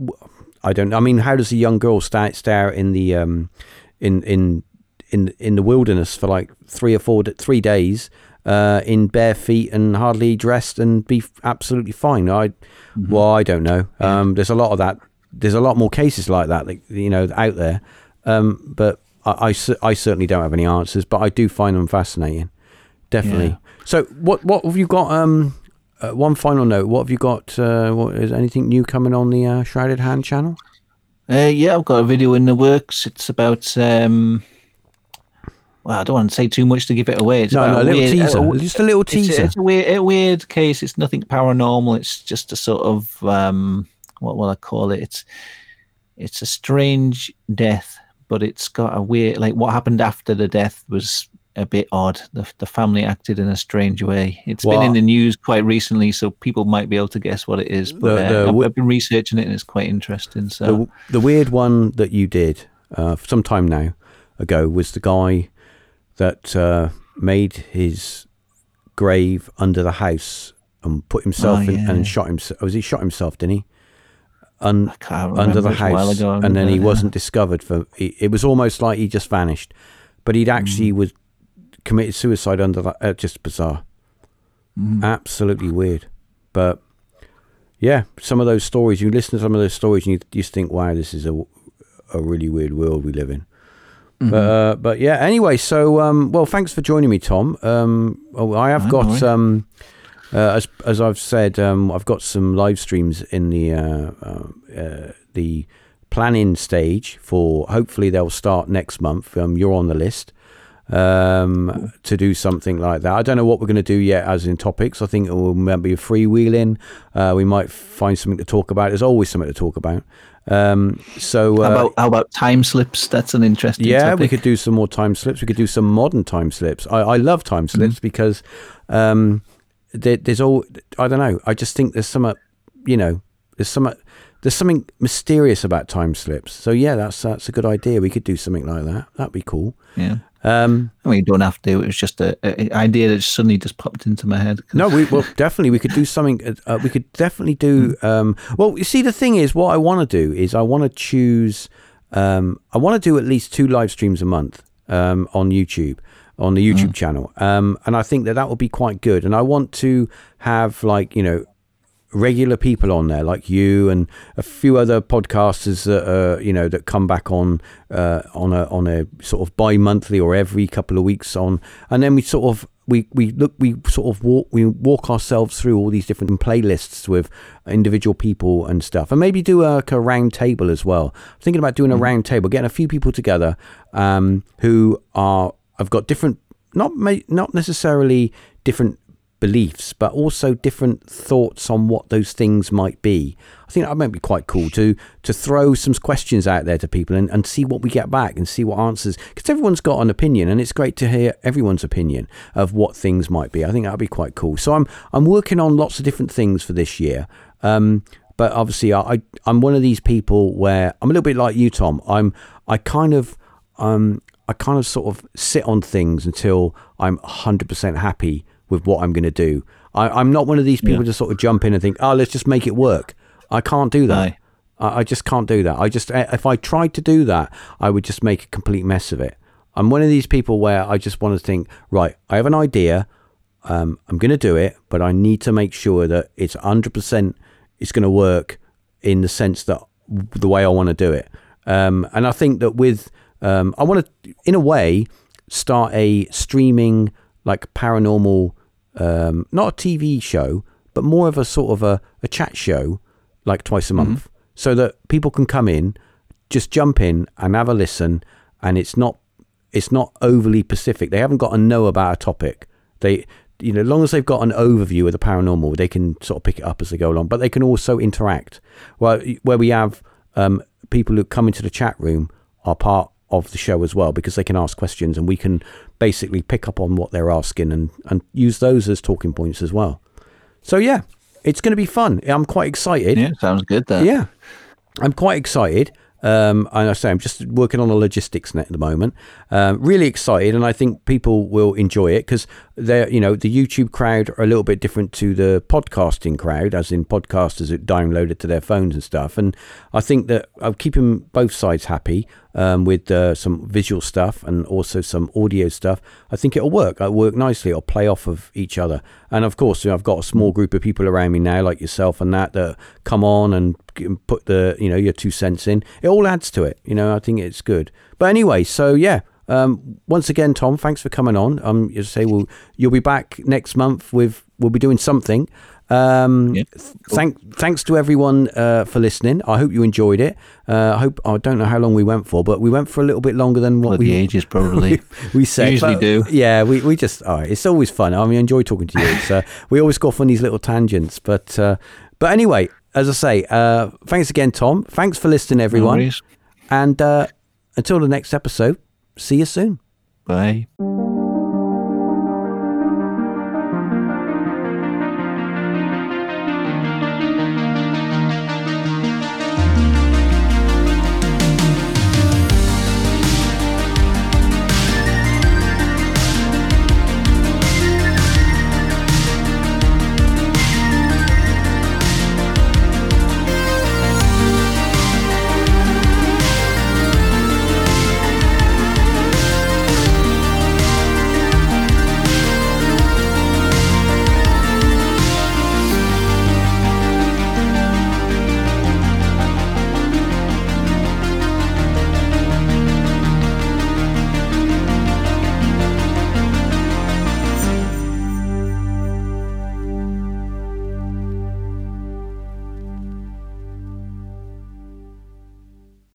I don't. I mean, how does a young girl stay, stay out in the um, in in in in the wilderness for like three or four three days uh, in bare feet and hardly dressed and be absolutely fine. I, mm-hmm. well, I don't know. Um, there's a lot of that. There's a lot more cases like that, you know, out there. Um, but I, I, I, certainly don't have any answers, but I do find them fascinating. Definitely. Yeah. So, what what have you got? Um, uh, one final note. What have you got? Uh, what, is anything new coming on the uh, Shrouded Hand channel? Uh, yeah, I've got a video in the works. It's about um, well, I don't want to say too much to give it away. It's No, no, a little weird- teaser. uh, Just a little it's, teaser. it's a weird, a weird case. It's nothing paranormal. It's just a sort of um, what will I call it? It's it's a strange death, but it's got a weird like what happened after the death was a bit odd. The the family acted in a strange way. It's Well- been in the news quite recently, so people might be able to guess what it is. But The- uh, I've, w- I've been researching it, and it's quite interesting. So The, the weird one that you did uh, some time now ago was the guy that uh, made his grave under the house and put himself Oh, in yeah. and shot himself. Was he shot himself? Didn't he? Un- under the It was a while house, ago, and then he yeah. wasn't discovered for. It, it was almost like he just vanished, but he'd Mm. actually was committed suicide under that. Uh, just bizarre, Mm. absolutely weird. But yeah, some of those stories. You listen to some of those stories, and you, you just think, "Wow, this is a a really weird world we live in." Mm-hmm. But uh, but yeah. Anyway, so um, well, thanks for joining me, Tom. Um, oh, I have No got um, uh, as as I've said, um, I've got some live streams in the uh, uh, uh, the planning stage for. Hopefully, they'll start next month. Um, you're on the list um, to do something like that. I don't know what we're going to do yet, as in topics. I think it will maybe a freewheeling. Uh, we might find something to talk about. There's always something to talk about. Um, so uh, How about how about time slips? That's an interesting. yeah, we could do some more time slips. We could do some modern time slips. I, I love time slips because um, there, there's all I don't know. I just think there's some, you know, there's some there's something mysterious about time slips. So yeah, that's that's a good idea. We could do something like that. That'd be cool. Yeah. Um, I mean, you don't have to. It was just a, a idea that suddenly just popped into my head. no, we well definitely we could do something. Uh, we could definitely do. Um, well, you see, the thing is, what I want to do is I want to choose. Um, I want to do at least two live streams a month um, on YouTube on the YouTube channel, um, and I think that that would be quite good. And I want to have like you know regular people on there like you and a few other podcasters that uh, you know that come back on uh, on a on a sort of bi-monthly or every couple of weeks on. And then we sort of we, we look we sort of walk we walk ourselves through all these different playlists with individual people and stuff. And maybe do a, like a round table as well. I'm thinking about doing a round table getting a few people together um, who are have got different not not necessarily different beliefs, but also different thoughts on what those things might be. I think that might be quite cool to to throw some questions out there to people and, and see what we get back and see what answers because everyone's got an opinion and it's great to hear everyone's opinion of what things might be. I think that'd be quite cool. So I'm I'm working on lots of different things for this year. Um, but obviously I, I I'm one of these people where I'm a little bit like you, Tom. I'm I kind of um I kind of sort of sit on things until I'm 100% happy with what I'm going to do. I, I'm not one of these people Yeah. to sort of jump in and think, oh, let's just make it work. I can't do that. I, I just can't do that. I just, eh, if I tried to do that, I would just make a complete mess of it. I'm one of these people where I just want to think, right, I have an idea. Um, I'm going to do it, but I need to make sure that it's 100% it's going to work in the sense that the way I want to do it. Um, and I think that with, um, I want to, in a way, start a streaming, like paranormal, um, not a TV show, but more of a sort of a, a chat show, like twice a month, so that people can come in, just jump in and have a listen, and it's not it's not overly specific. They haven't got to know about a topic. They, you know, as long as they've got an overview of the paranormal, they can sort of pick it up as they go along. But they can also interact. Well, where we have um, people who come into the chat room are part of the show as well because they can ask questions and we can basically pick up on what they're asking and and use those as talking points as well. So yeah, it's going to be fun. I'm quite excited. Yeah, sounds good. That. Yeah, I'm quite excited. Um, and I say I'm just working on a logistics net at the moment. Um, really excited, and I think people will enjoy it because they're, you know, the YouTube crowd are a little bit different to the podcasting crowd, as in podcasters that download it to their phones and stuff. And I think that I'm keeping both sides happy um, with uh, some visual stuff and also some audio stuff. I think it'll work. It'll work nicely. It'll play off of each other. And of course, you know, I've got a small group of people around me now, like yourself and that, that come on and put the, you know, your two cents in. It all adds to it. You know, I think it's good. But anyway, so yeah. Um, once again, Tom, thanks for coming on. Um, you say we'll you'll be back next month with we'll be doing something. Um, Yeah, th- Thank, thanks to everyone uh, for listening. I hope you enjoyed it. Uh, I hope I don't know how long we went for, but we went for a little bit longer than what Bloody we ages, probably. we said. Usually but, do. Yeah, we, we just all right, it's always fun. I mean, I enjoy talking to you. It's, uh, we always go off on these little tangents, but uh, but anyway, as I say, uh, thanks again, Tom. Thanks for listening, everyone, worries. and uh, until the next episode, see you soon. Bye.